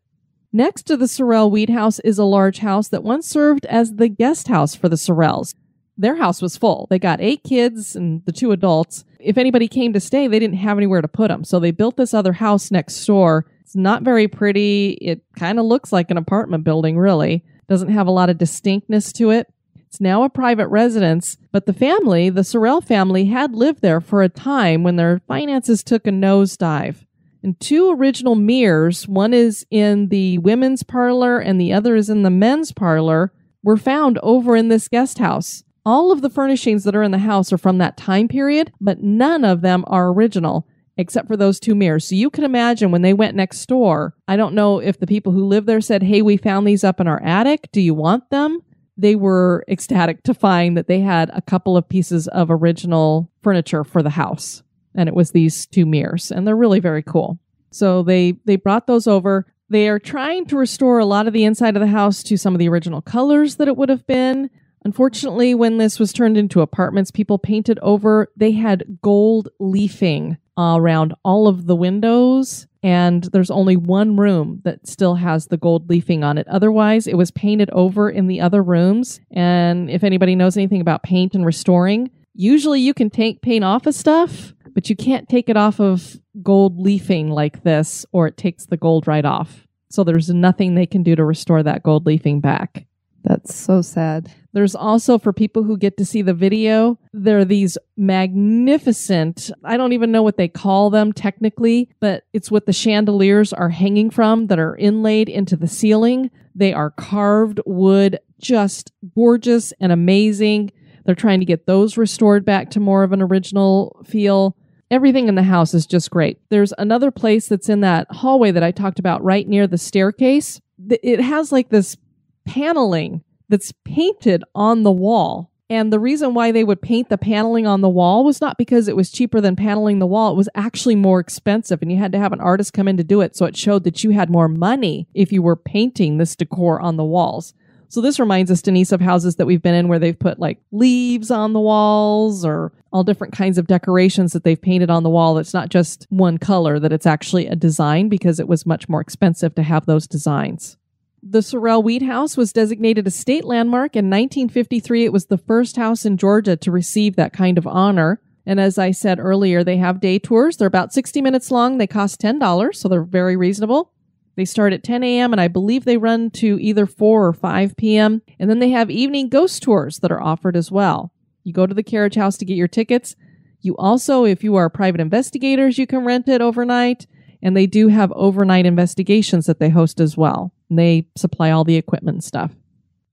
Next to the Sorrel Weed House is a large house that once served as the guest house for the Sorrels. Their house was full. They got eight kids and the two adults. If anybody came to stay, they didn't have anywhere to put them. So they built this other house next door. It's not very pretty. It kind of looks like an apartment building, really doesn't have a lot of distinctness to it. It's now a private residence, but the family, the Sorrel family, had lived there for a time when their finances took a nosedive. And two original mirrors, one is in the women's parlor and the other is in the men's parlor, were found over in this guest house. All of the furnishings that are in the house are from that time period, but none of them are original except for those two mirrors. So you can imagine when they went next door, I don't know if the people who live there said, Hey, we found these up in our attic. Do you want them? They were ecstatic to find that they had a couple of pieces of original furniture for the house. And it was these two mirrors, and they're really very cool. So they they brought those over. They are trying to restore a lot of the inside of the house to some of the original colors that it would have been. Unfortunately, when this was turned into apartments, people painted over, they had gold leafing Uh, around all of the windows. And there's only one room that still has the gold leafing on it. Otherwise, it was painted over in the other rooms. And if anybody knows anything about paint and restoring, usually you can take paint off of stuff, but you can't take it off of gold leafing like this, or it takes the gold right off. So there's nothing they can do to restore that gold leafing back. That's so sad. There's also, for people who get to see the video, there are these magnificent, I don't even know what they call them technically, but it's what the chandeliers are hanging from that are inlaid into the ceiling. They are carved wood, just gorgeous and amazing. They're trying to get those restored back to more of an original feel. Everything in the house is just great. There's another place that's in that hallway that I talked about right near the staircase. It has like this paneling that's painted on the wall. And the reason why they would paint the paneling on the wall was not because it was cheaper than paneling the wall. It was actually more expensive, and you had to have an artist come in to do it. So it showed that you had more money if you were painting this decor on the walls. So this reminds us, Denise, of houses that we've been in where they've put like leaves on the walls or all different kinds of decorations that they've painted on the wall. It's not just one color, that it's actually a design because it was much more expensive to have those designs. The Sorrel Weed House was designated a state landmark in 1953. It was the first house in Georgia to receive that kind of honor. And as I said earlier, they have day tours. They're about 60 minutes long. They cost $10, so they're very reasonable. They start at 10 a.m. and I believe they run to either 4 or 5 p.m. And then they have evening ghost tours that are offered as well. You go to the carriage house to get your tickets. You also, if you are private investigators, you can rent it overnight. And they do have overnight investigations that they host as well. And they supply all the equipment and stuff.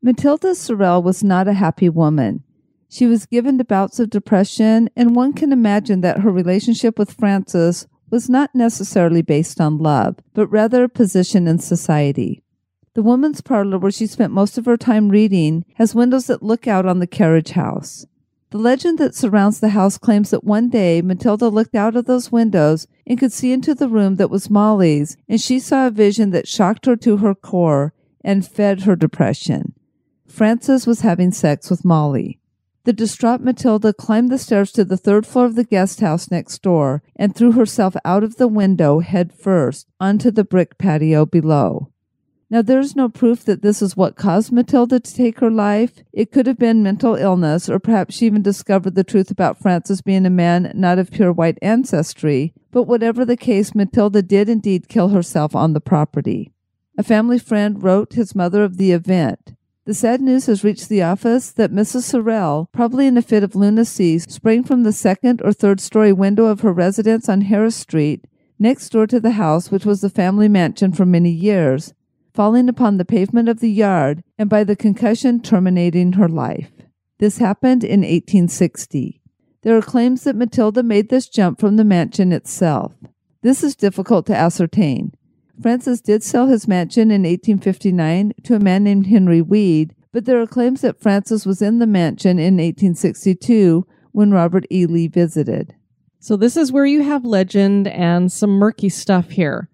Matilda Sorrel was not a happy woman. She was given to bouts of depression, and one can imagine that her relationship with Francis was not necessarily based on love, but rather position in society. The woman's parlor, where she spent most of her time reading, has windows that look out on the carriage house. The legend that surrounds the house claims that one day Matilda looked out of those windows and could see into the room that was Molly's, and she saw a vision that shocked her to her core and fed her depression. Francis was having sex with Molly. The distraught Matilda climbed the stairs to the third floor of the guest house next door and threw herself out of the window head first onto the brick patio below. Now, there's no proof that this is what caused Matilda to take her life. It could have been mental illness, or perhaps she even discovered the truth about Francis being a man not of pure white ancestry. But whatever the case, Matilda did indeed kill herself on the property. A family friend wrote his mother of the event. The sad news has reached the office that Mrs. Sorrel, probably in a fit of lunacy, sprang from the second or third story window of her residence on Harris Street, next door to the house which was the family mansion for many years, falling upon the pavement of the yard and by the concussion terminating her life. This happened in 1860. There are claims that Matilda made this jump from the mansion itself. This is difficult to ascertain. Francis did sell his mansion in 1859 to a man named Henry Weed, but there are claims that Francis was in the mansion in 1862 when Robert E. Lee visited. So, this is where you have legend and some murky stuff here.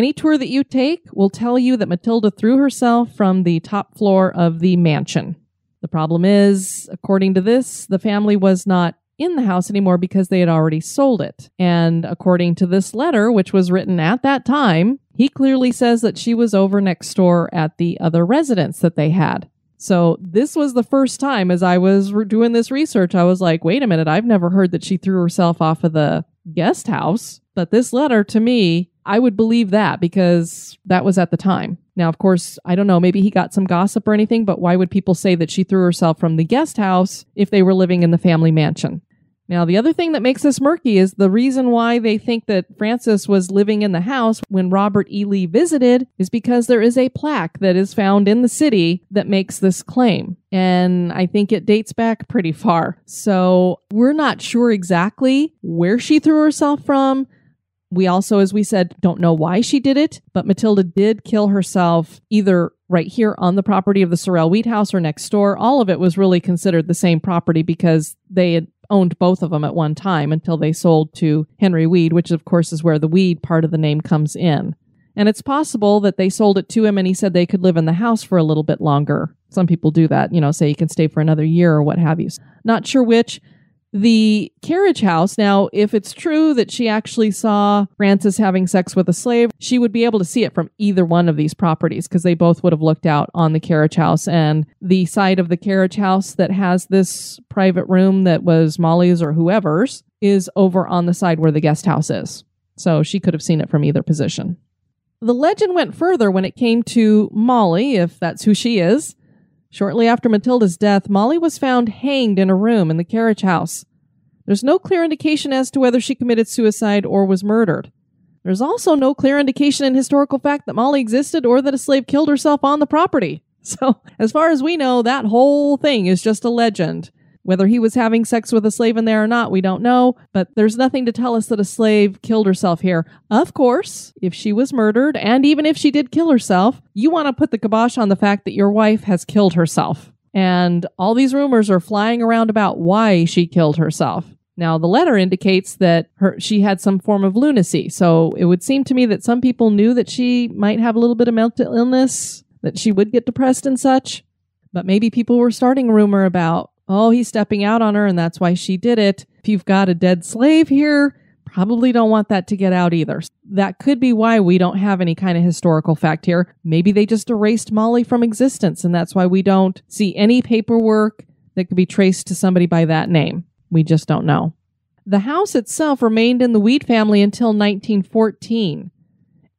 Any tour that you take will tell you that Matilda threw herself from the top floor of the mansion. The problem is, according to this, the family was not in the house anymore because they had already sold it. And according to this letter, which was written at that time, he clearly says that she was over next door at the other residence that they had. So this was the first time as I was re- doing this research, I was like, wait a minute, I've never heard that she threw herself off of the guest house. But this letter to me, I would believe that because that was at the time. Now, of course, I don't know, maybe he got some gossip or anything, but why would people say that she threw herself from the guest house if they were living in the family mansion? Now, the other thing that makes this murky is the reason why they think that Francis was living in the house when Robert E. Lee visited is because there is a plaque that is found in the city that makes this claim. And I think it dates back pretty far. So we're not sure exactly where she threw herself from. We also, as we said, don't know why she did it, but Matilda did kill herself either right here on the property of the Sorrel Weed House or next door. All of it was really considered the same property because they had owned both of them at one time until they sold to Henry Weed, which of course is where the weed part of the name comes in. And it's possible that they sold it to him and he said they could live in the house for a little bit longer. Some people do that, you know, say you can stay for another year or what have you. Not sure which. The carriage house, now, if it's true that she actually saw Francis having sex with a slave, she would be able to see it from either one of these properties because they both would have looked out on the carriage house. And the side of the carriage house that has this private room that was Molly's or whoever's is over on the side where the guest house is. So she could have seen it from either position. The legend went further when it came to Molly, if that's who she is. Shortly after Matilda's death, Molly was found hanged in a room in the carriage house. There's no clear indication as to whether she committed suicide or was murdered. There's also no clear indication in historical fact that Molly existed or that a slave killed herself on the property. So, as far as we know, that whole thing is just a legend. Whether he was having sex with a slave in there or not, we don't know, but there's nothing to tell us that a slave killed herself here. Of course, if she was murdered, and even if she did kill herself, you want to put the kibosh on the fact that your wife has killed herself. And all these rumors are flying around about why she killed herself. Now, the letter indicates that her, she had some form of lunacy. So it would seem to me that some people knew that she might have a little bit of mental illness, that she would get depressed and such. But maybe people were starting a rumor about oh, he's stepping out on her and that's why she did it. If you've got a dead slave here, probably don't want that to get out either. That could be why we don't have any kind of historical fact here. Maybe they just erased Molly from existence and that's why we don't see any paperwork that could be traced to somebody by that name. We just don't know. The house itself remained in the Weed family until 1914.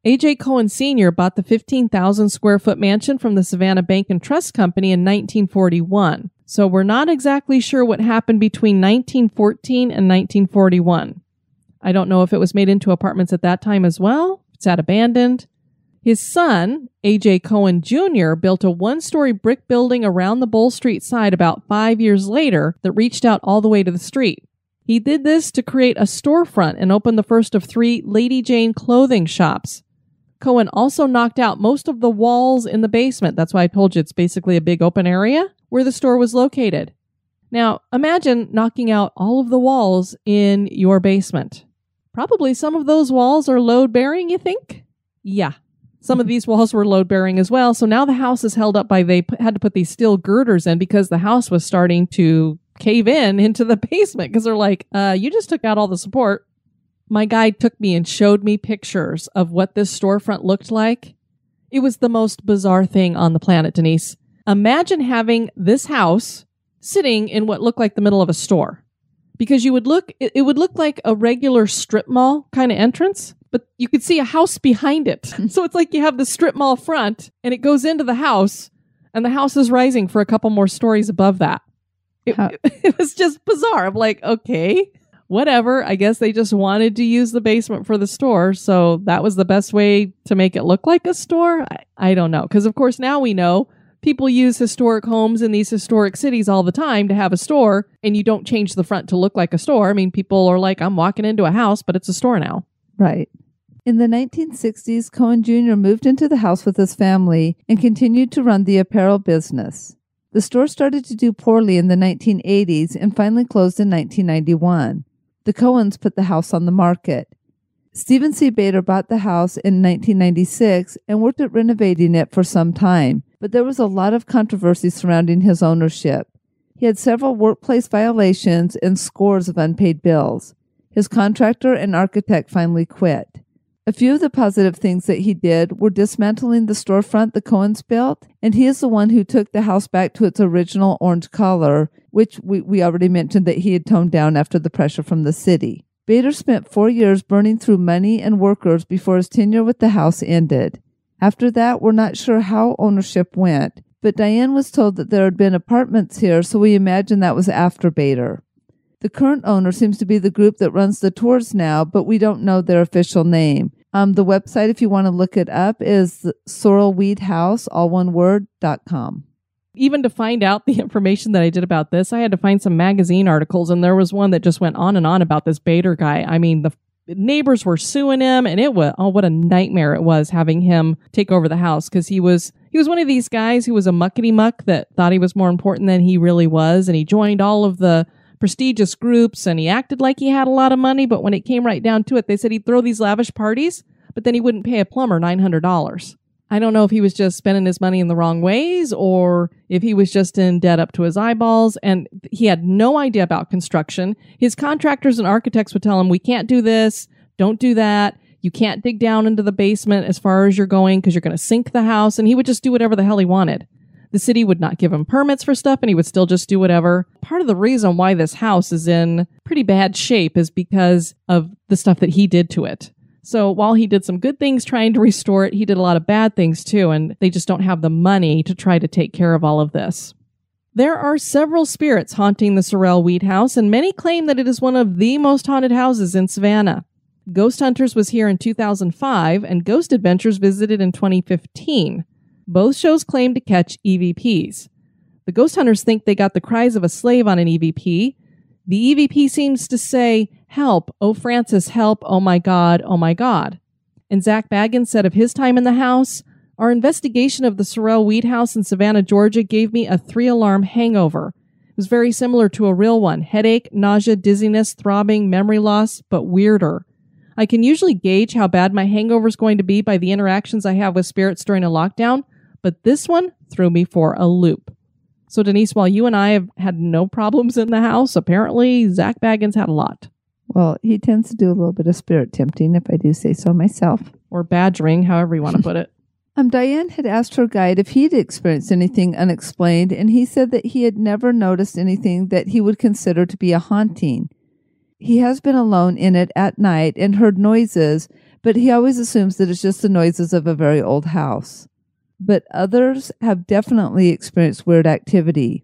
A.J. Cohen Sr. bought the 15,000 square foot mansion from the Savannah Bank and Trust Company in 1941. So we're not exactly sure what happened between 1914 and 1941. I don't know if it was made into apartments at that time as well. It's at abandoned. His son, A.J. Cohen Jr., built a one story brick building around the Bull Street side about five years later that reached out all the way to the street. He did this to create a storefront and open the first of three Lady Jane clothing shops. Cohen also knocked out most of the walls in the basement. That's why I told you it's basically a big open area where the store was located. Now, imagine knocking out all of the walls in your basement. Probably some of those walls are load bearing, you think? Yeah. Some of these walls were load bearing as well. So now the house is held up by they had to put these steel girders in because the house was starting to cave in into the basement because they're like, uh, you just took out all the support. My guide took me and showed me pictures of what this storefront looked like. It was the most bizarre thing on the planet, Denise. Imagine having this house sitting in what looked like the middle of a store. Because you would look, it, would look like a regular strip mall kind of entrance, but you could see a house behind it. so it's like you have the strip mall front and it goes into the house. and the house is rising for a couple more stories above that. It, it was just bizarre. I'm like, okay, whatever. I guess they just wanted to use the basement for the store. So that was the best way to make it look like a store. I, I don't know. Because, of course, now we know people use historic homes in these historic cities all the time to have a store, and you don't change the front to look like a store. I mean, people are like, I'm walking into a house, but it's a store now. Right. In the 1960s, Cohen Jr. moved into the house with his family and continued to run the apparel business. The store started to do poorly in the 1980s and finally closed in 1991. The Cohens put the house on the market. Stephen C. Bader bought the house in 1996 and worked at renovating it for some time, but there was a lot of controversy surrounding his ownership. He had several workplace violations and scores of unpaid bills. His contractor and architect finally quit. A few of the positive things that he did were dismantling the storefront the Cohens built, and he is the one who took the house back to its original orange color, which we, we already mentioned that he had toned down after the pressure from the city. Bader spent four years burning through money and workers before his tenure with the house ended. After that, we're not sure how ownership went, but Diane was told that there had been apartments here, so we imagine that was after Bader. The current owner seems to be the group that runs the tours now, but we don't know their official name. Um, the website, if you want to look it up, is sorrelweedhouse, all one word, dot com. Even to find out the information that I did about this, I had to find some magazine articles, and there was one that just went on and on about this Bader guy. I mean, the neighbors were suing him, and it was oh, what a nightmare it was having him take over the house because he was he was one of these guys who was a muckety muck that thought he was more important than he really was, and he joined all of the prestigious groups and he acted like he had a lot of money, but when it came right down to it, they said he'd throw these lavish parties, but then he wouldn't pay a plumber $900. I don't know if he was just spending his money in the wrong ways or if he was just in debt up to his eyeballs and he had no idea about construction. His contractors and architects would tell him, We can't do this, don't do that. You can't dig down into the basement as far as you're going because you're going to sink the house. And he would just do whatever the hell he wanted. The city would not give him permits for stuff and he would still just do whatever. Part of the reason why this house is in pretty bad shape is because of the stuff that he did to it. So while he did some good things trying to restore it, he did a lot of bad things too, and they just don't have the money to try to take care of all of this. There are several spirits haunting the Sorrel Weed House, and many claim that it is one of the most haunted houses in Savannah. Ghost Hunters was here in 2005, and Ghost Adventures visited in 2015. Both shows claim to catch EVPs. The ghost hunters think they got the cries of a slave on an EVP. The EVP seems to say, Help, oh Francis, help, oh my God, oh my God. And Zak Bagans said of his time in the house, Our investigation of the Sorrel Weed House in Savannah, Georgia gave me a three alarm hangover. It was very similar to a real one headache, nausea, dizziness, throbbing, memory loss, but weirder. I can usually gauge how bad my hangover is going to be by the interactions I have with spirits during a lockdown, but this one threw me for a loop. So, Denise, while you and I have had no problems in the house, apparently Zak Bagans had a lot. Well, he tends to do a little bit of spirit tempting, if I do say so myself. Or badgering, however you want to put it. Um, Diane had asked her guide if he'd experienced anything unexplained, and he said that he had never noticed anything that he would consider to be a haunting. He has been alone in it at night and heard noises, but he always assumes that it's just the noises of a very old house. But others have definitely experienced weird activity.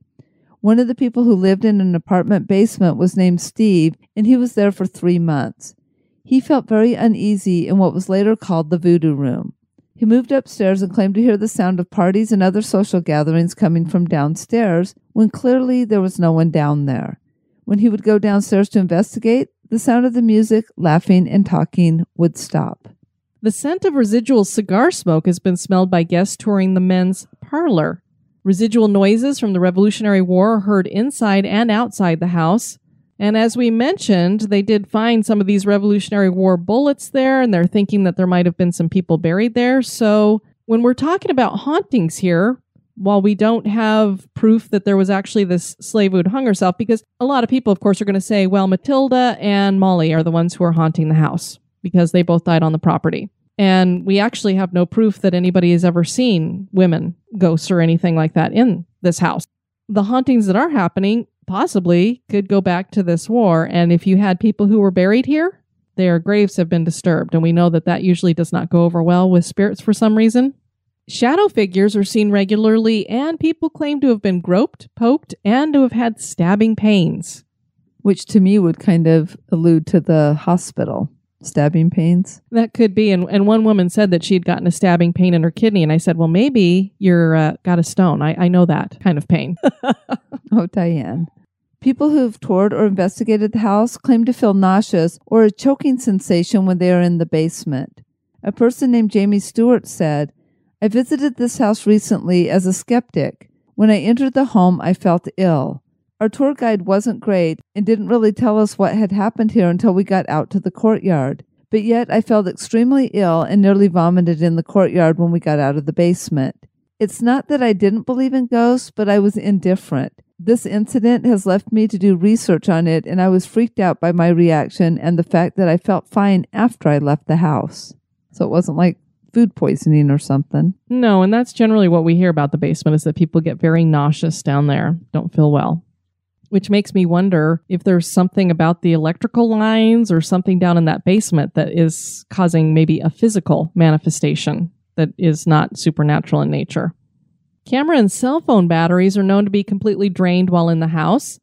One of the people who lived in an apartment basement was named Steve, and he was there for three months. He felt very uneasy in what was later called the voodoo room. He moved upstairs and claimed to hear the sound of parties and other social gatherings coming from downstairs when clearly there was no one down there. When he would go downstairs to investigate, the sound of the music, laughing, and talking would stop. The scent of residual cigar smoke has been smelled by guests touring the men's parlor. Residual noises from the Revolutionary War are heard inside and outside the house. And as we mentioned, they did find some of these Revolutionary War bullets there, and they're thinking that there might have been some people buried there. So when we're talking about hauntings here, while we don't have proof that there was actually this slave who'd hung herself, because a lot of people, of course, are going to say, well, Matilda and Molly are the ones who are haunting the house because they both died on the property. And we actually have no proof that anybody has ever seen women, ghosts, or anything like that in this house. The hauntings that are happening possibly could go back to this war. And if you had people who were buried here, their graves have been disturbed. And we know that that usually does not go over well with spirits for some reason. Shadow figures are seen regularly, and people claim to have been groped, poked, and to have had stabbing pains. Which to me would kind of allude to the hospital stabbing pains. That could be. And, and one woman said that she had gotten a stabbing pain in her kidney. And I said, well, maybe you're uh, got a stone. I, I know that kind of pain. oh, Diane. People who've toured or investigated the house claim to feel nauseous or a choking sensation when they are in the basement. A person named Jamie Stewart said, I visited this house recently as a skeptic. When I entered the home, I felt ill. Our tour guide wasn't great and didn't really tell us what had happened here until we got out to the courtyard. But yet I felt extremely ill and nearly vomited in the courtyard when we got out of the basement. It's not that I didn't believe in ghosts, but I was indifferent. This incident has left me to do research on it, and I was freaked out by my reaction and the fact that I felt fine after I left the house. So it wasn't like food poisoning or something. No, and that's generally what we hear about the basement is that people get very nauseous down there, don't feel well which makes me wonder if there's something about the electrical lines or something down in that basement that is causing maybe a physical manifestation that is not supernatural in nature. Camera and cell phone batteries are known to be completely drained while in the house.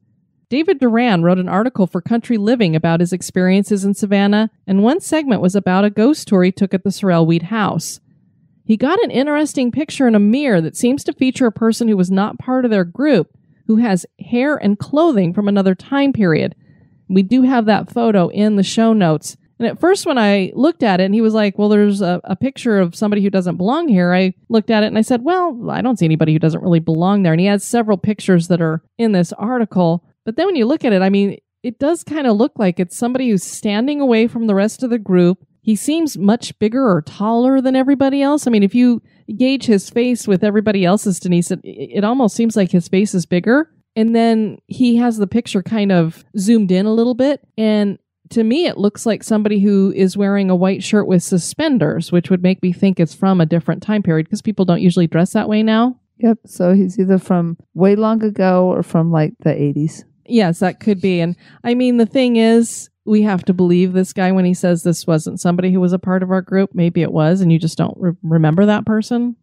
David Duran wrote an article for Country Living about his experiences in Savannah, and one segment was about a ghost tour he took at the Sorrel Weed house. He got an interesting picture in a mirror that seems to feature a person who was not part of their group who has hair and clothing from another time period. We do have that photo in the show notes. And at first, when I looked at it and he was like, Well, there's a, a, picture of somebody who doesn't belong here, I looked at it and I said, Well, I don't see anybody who doesn't really belong there. And he has several pictures that are in this article. But then when you look at it, I mean, it does kind of look like it's somebody who's standing away from the rest of the group. He seems much bigger or taller than everybody else. I mean, if you gauge his face with everybody else's, Denise, it, it almost seems like his face is bigger. And then he has the picture kind of zoomed in a little bit. And to me, it looks like somebody who is wearing a white shirt with suspenders, which would make me think it's from a different time period because people don't usually dress that way now. Yep. So he's either from way long ago or from like the 80s. Yes, that could be. And I mean, the thing is, we have to believe this guy when he says this wasn't somebody who was a part of our group. Maybe it was, and you just don't re- remember that person.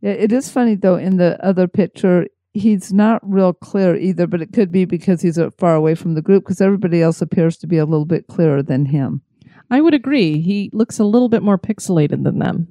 Yeah, it is funny though. In the other picture, he's not real clear either, but it could be because he's uh, far away from the group because everybody else appears to be a little bit clearer than him. I would agree. He looks a little bit more pixelated than them.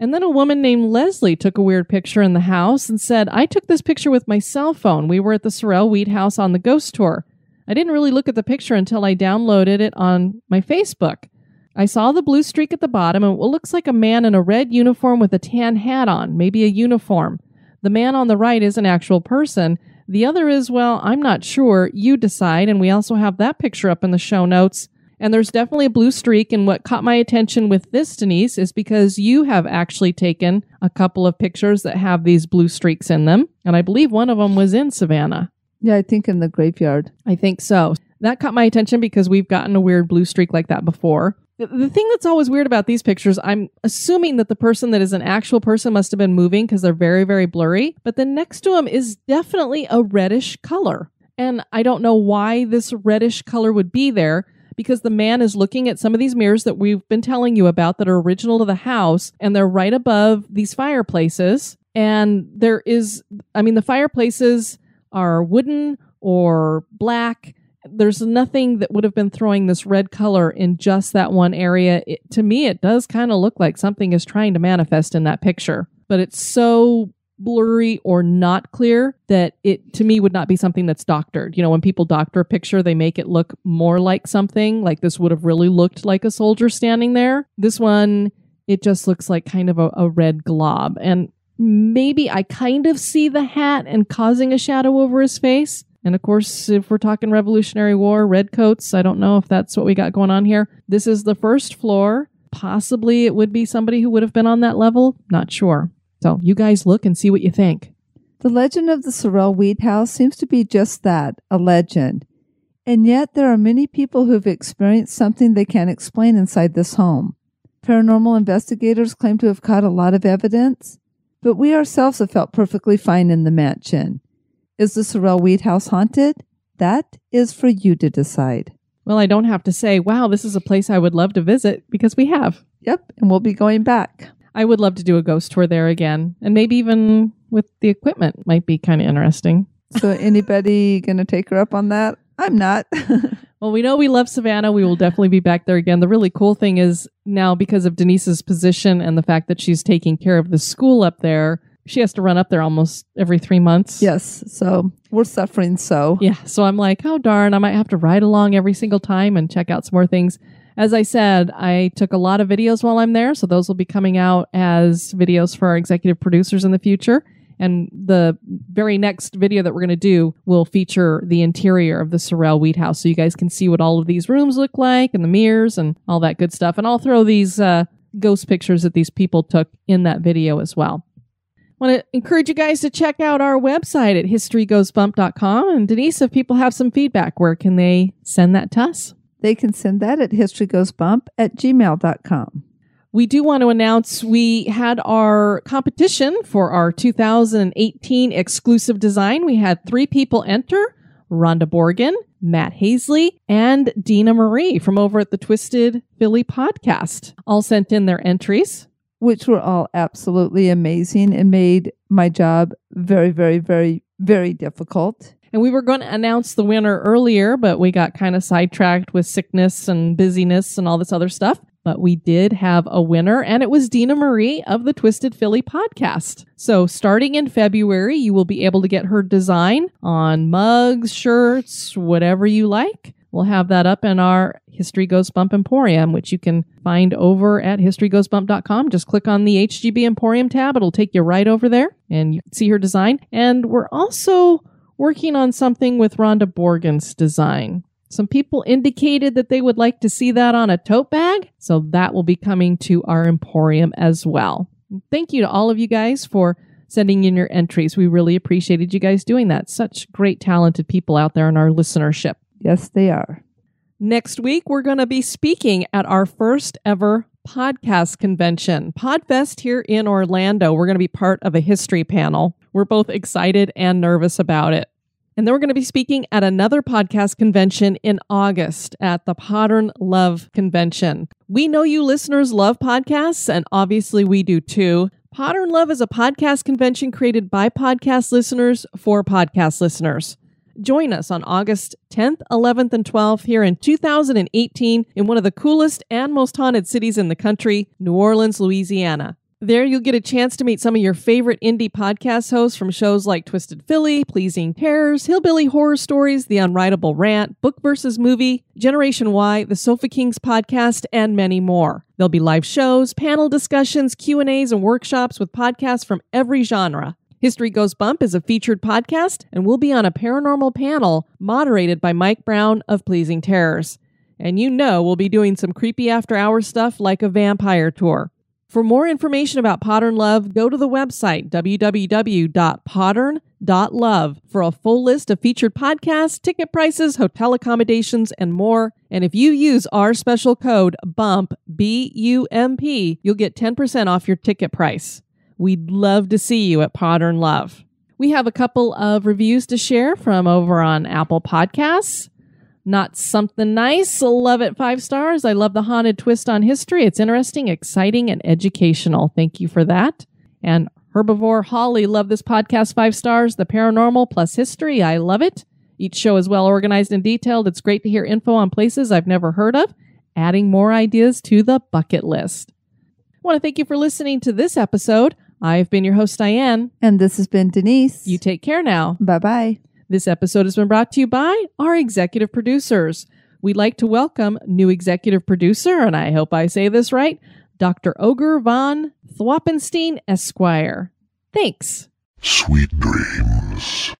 And then a woman named Leslie took a weird picture in the house and said, I took this picture with my cell phone. We were at the Sorrel Weed House on the ghost tour. I didn't really look at the picture until I downloaded it on my Facebook. I saw the blue streak at the bottom and what looks like a man in a red uniform with a tan hat on, maybe a uniform. The man on the right is an actual person. The other is, well, I'm not sure. You decide. And we also have that picture up in the show notes. And there's definitely a blue streak. And what caught my attention with this, Denise, is because you have actually taken a couple of pictures that have these blue streaks in them. And I believe one of them was in Savannah. Yeah, I think in the graveyard. I think so. That caught my attention because we've gotten a weird blue streak like that before. The, thing that's always weird about these pictures, I'm assuming that the person that is an actual person must have been moving because they're very, very blurry. But the next to him is definitely a reddish color. And I don't know why this reddish color would be there because the man is looking at some of these mirrors that we've been telling you about that are original to the house and they're right above these fireplaces. And there is, I mean, the fireplaces are wooden or black there's nothing that would have been throwing this red color in just that one area. It, to me, it does kind of look like something is trying to manifest in that picture, but it's so blurry or not clear that it to me would not be something that's doctored. You know, when people doctor a picture, they make it look more like something like this would have really looked like a soldier standing there. This one, it just looks like kind of a, a red glob. And maybe I kind of see the hat and causing a shadow over his face and of course, if we're talking Revolutionary War, redcoats, I don't know if that's what we got going on here. This is the first floor. Possibly it would be somebody who would have been on that level. Not sure. So you guys look and see what you think. The legend of the Sorrel Weed House seems to be just that a legend. And yet, there are many people who have experienced something they can't explain inside this home. Paranormal investigators claim to have caught a lot of evidence, but we ourselves have felt perfectly fine in the mansion. Is the Sorrel Weed House haunted? That is for you to decide. Well, I don't have to say, wow, this is a place I would love to visit because we have. Yep, and we'll be going back. I would love to do a ghost tour there again, and maybe even with the equipment might be kind of interesting. So, anybody going to take her up on that? I'm not. Well, we know we love Savannah. We will definitely be back there again. The really cool thing is now because of Denise's position and the fact that she's taking care of the school up there, she has to run up there almost every three months. yes. So, we're suffering so. Yeah. So I'm like, oh, darn, I might have to ride along every single time and check out some more things. As I said, I took a lot of videos while I'm there. So those will be coming out as videos for our executive producers in the future. And the very next video that we're going to do will feature the interior of the Sorrel Weed House. So you guys can see what all of these rooms look like and the mirrors and all that good stuff. And I'll throw these uh, ghost pictures that these people took in that video as well. Want to encourage you guys to check out our website at historygoesbump.com. And Denise, if people have some feedback, where can they send that to us? They can send that at historygoesbump at gmail.com. We do want to announce we had our competition for our 2018 exclusive design. We had three people enter Rhonda Borgen, Matt Hazley, and Dina Marie from over at the Twisted Philly podcast. All sent in their entries. which were all absolutely amazing and made my job very, very, very, very difficult. And we were going to announce the winner earlier, but we got kind of sidetracked with sickness and busyness and all this other stuff. But we did have a winner, and it was Dina Marie of the Twisted Philly podcast. So, starting in February, you will be able to get her design on mugs, shirts, whatever you like. We'll have that up in our History Goes Bump Emporium, which you can find over at historygoesbump.com. Just click on the HGB Emporium tab, it'll take you right over there, and you can see her design. And we're also working on something with Rhonda Borgen's design. Some people indicated that they would like to see that on a tote bag, so that will be coming to our Emporium as well. Thank you to all of you guys for sending in your entries. We really appreciated you guys doing that. Such great, talented people out there in our listenership. Yes, they are. Next week, we're going to be speaking at our first ever podcast convention, Podfest here in Orlando. We're going to be part of a history panel. We're both excited and nervous about it. And then we're going to be speaking at another podcast convention in August at the Podern Love Convention. We know you listeners love podcasts, and obviously we do too. Podern Love is a podcast convention created by podcast listeners for podcast listeners. Join us on August 10th, 11th, and 12th here in 2018 in one of the coolest and most haunted cities in the country, New Orleans, Louisiana. There, you'll get a chance to meet some of your favorite indie podcast hosts from shows like Twisted Philly, Pleasing Terrors, Hillbilly Horror Stories, The Unwritable Rant, Book versus Movie, Generation Y, The Sofa Kings podcast, and many more. There'll be live shows, panel discussions, Q&As, and workshops with podcasts from every genre. History Goes Bump is a featured podcast and we'll be on a paranormal panel moderated by Mike Brown of Pleasing Terrors. And you know we'll be doing some creepy after hour stuff like a vampire tour. For more information about Podern Love, go to the website www.podern.love for a full list of featured podcasts, ticket prices, hotel accommodations, and more. And if you use our special code BUMP, B U M P, you'll get 10% off your ticket price. We'd love to see you at Podern Love. We have a couple of reviews to share from over on Apple Podcasts. Not something nice. Love it. Five stars. I love the haunted twist on history. It's interesting, exciting, and educational. Thank you for that. And Herbivore Holly, love this podcast. Five stars. The paranormal plus history. I love it. Each show is well organized and detailed. It's great to hear info on places I've never heard of, adding more ideas to the bucket list. I want to thank you for listening to this episode. I've been your host, Diane. And this has been Denise. You take care now. bye bye. This episode has been brought to you by our executive producers. We'd like to welcome new executive producer, and I hope I say this right, Dr. Ogre von Thwappenstein Esquire. Thanks. Sweet dreams.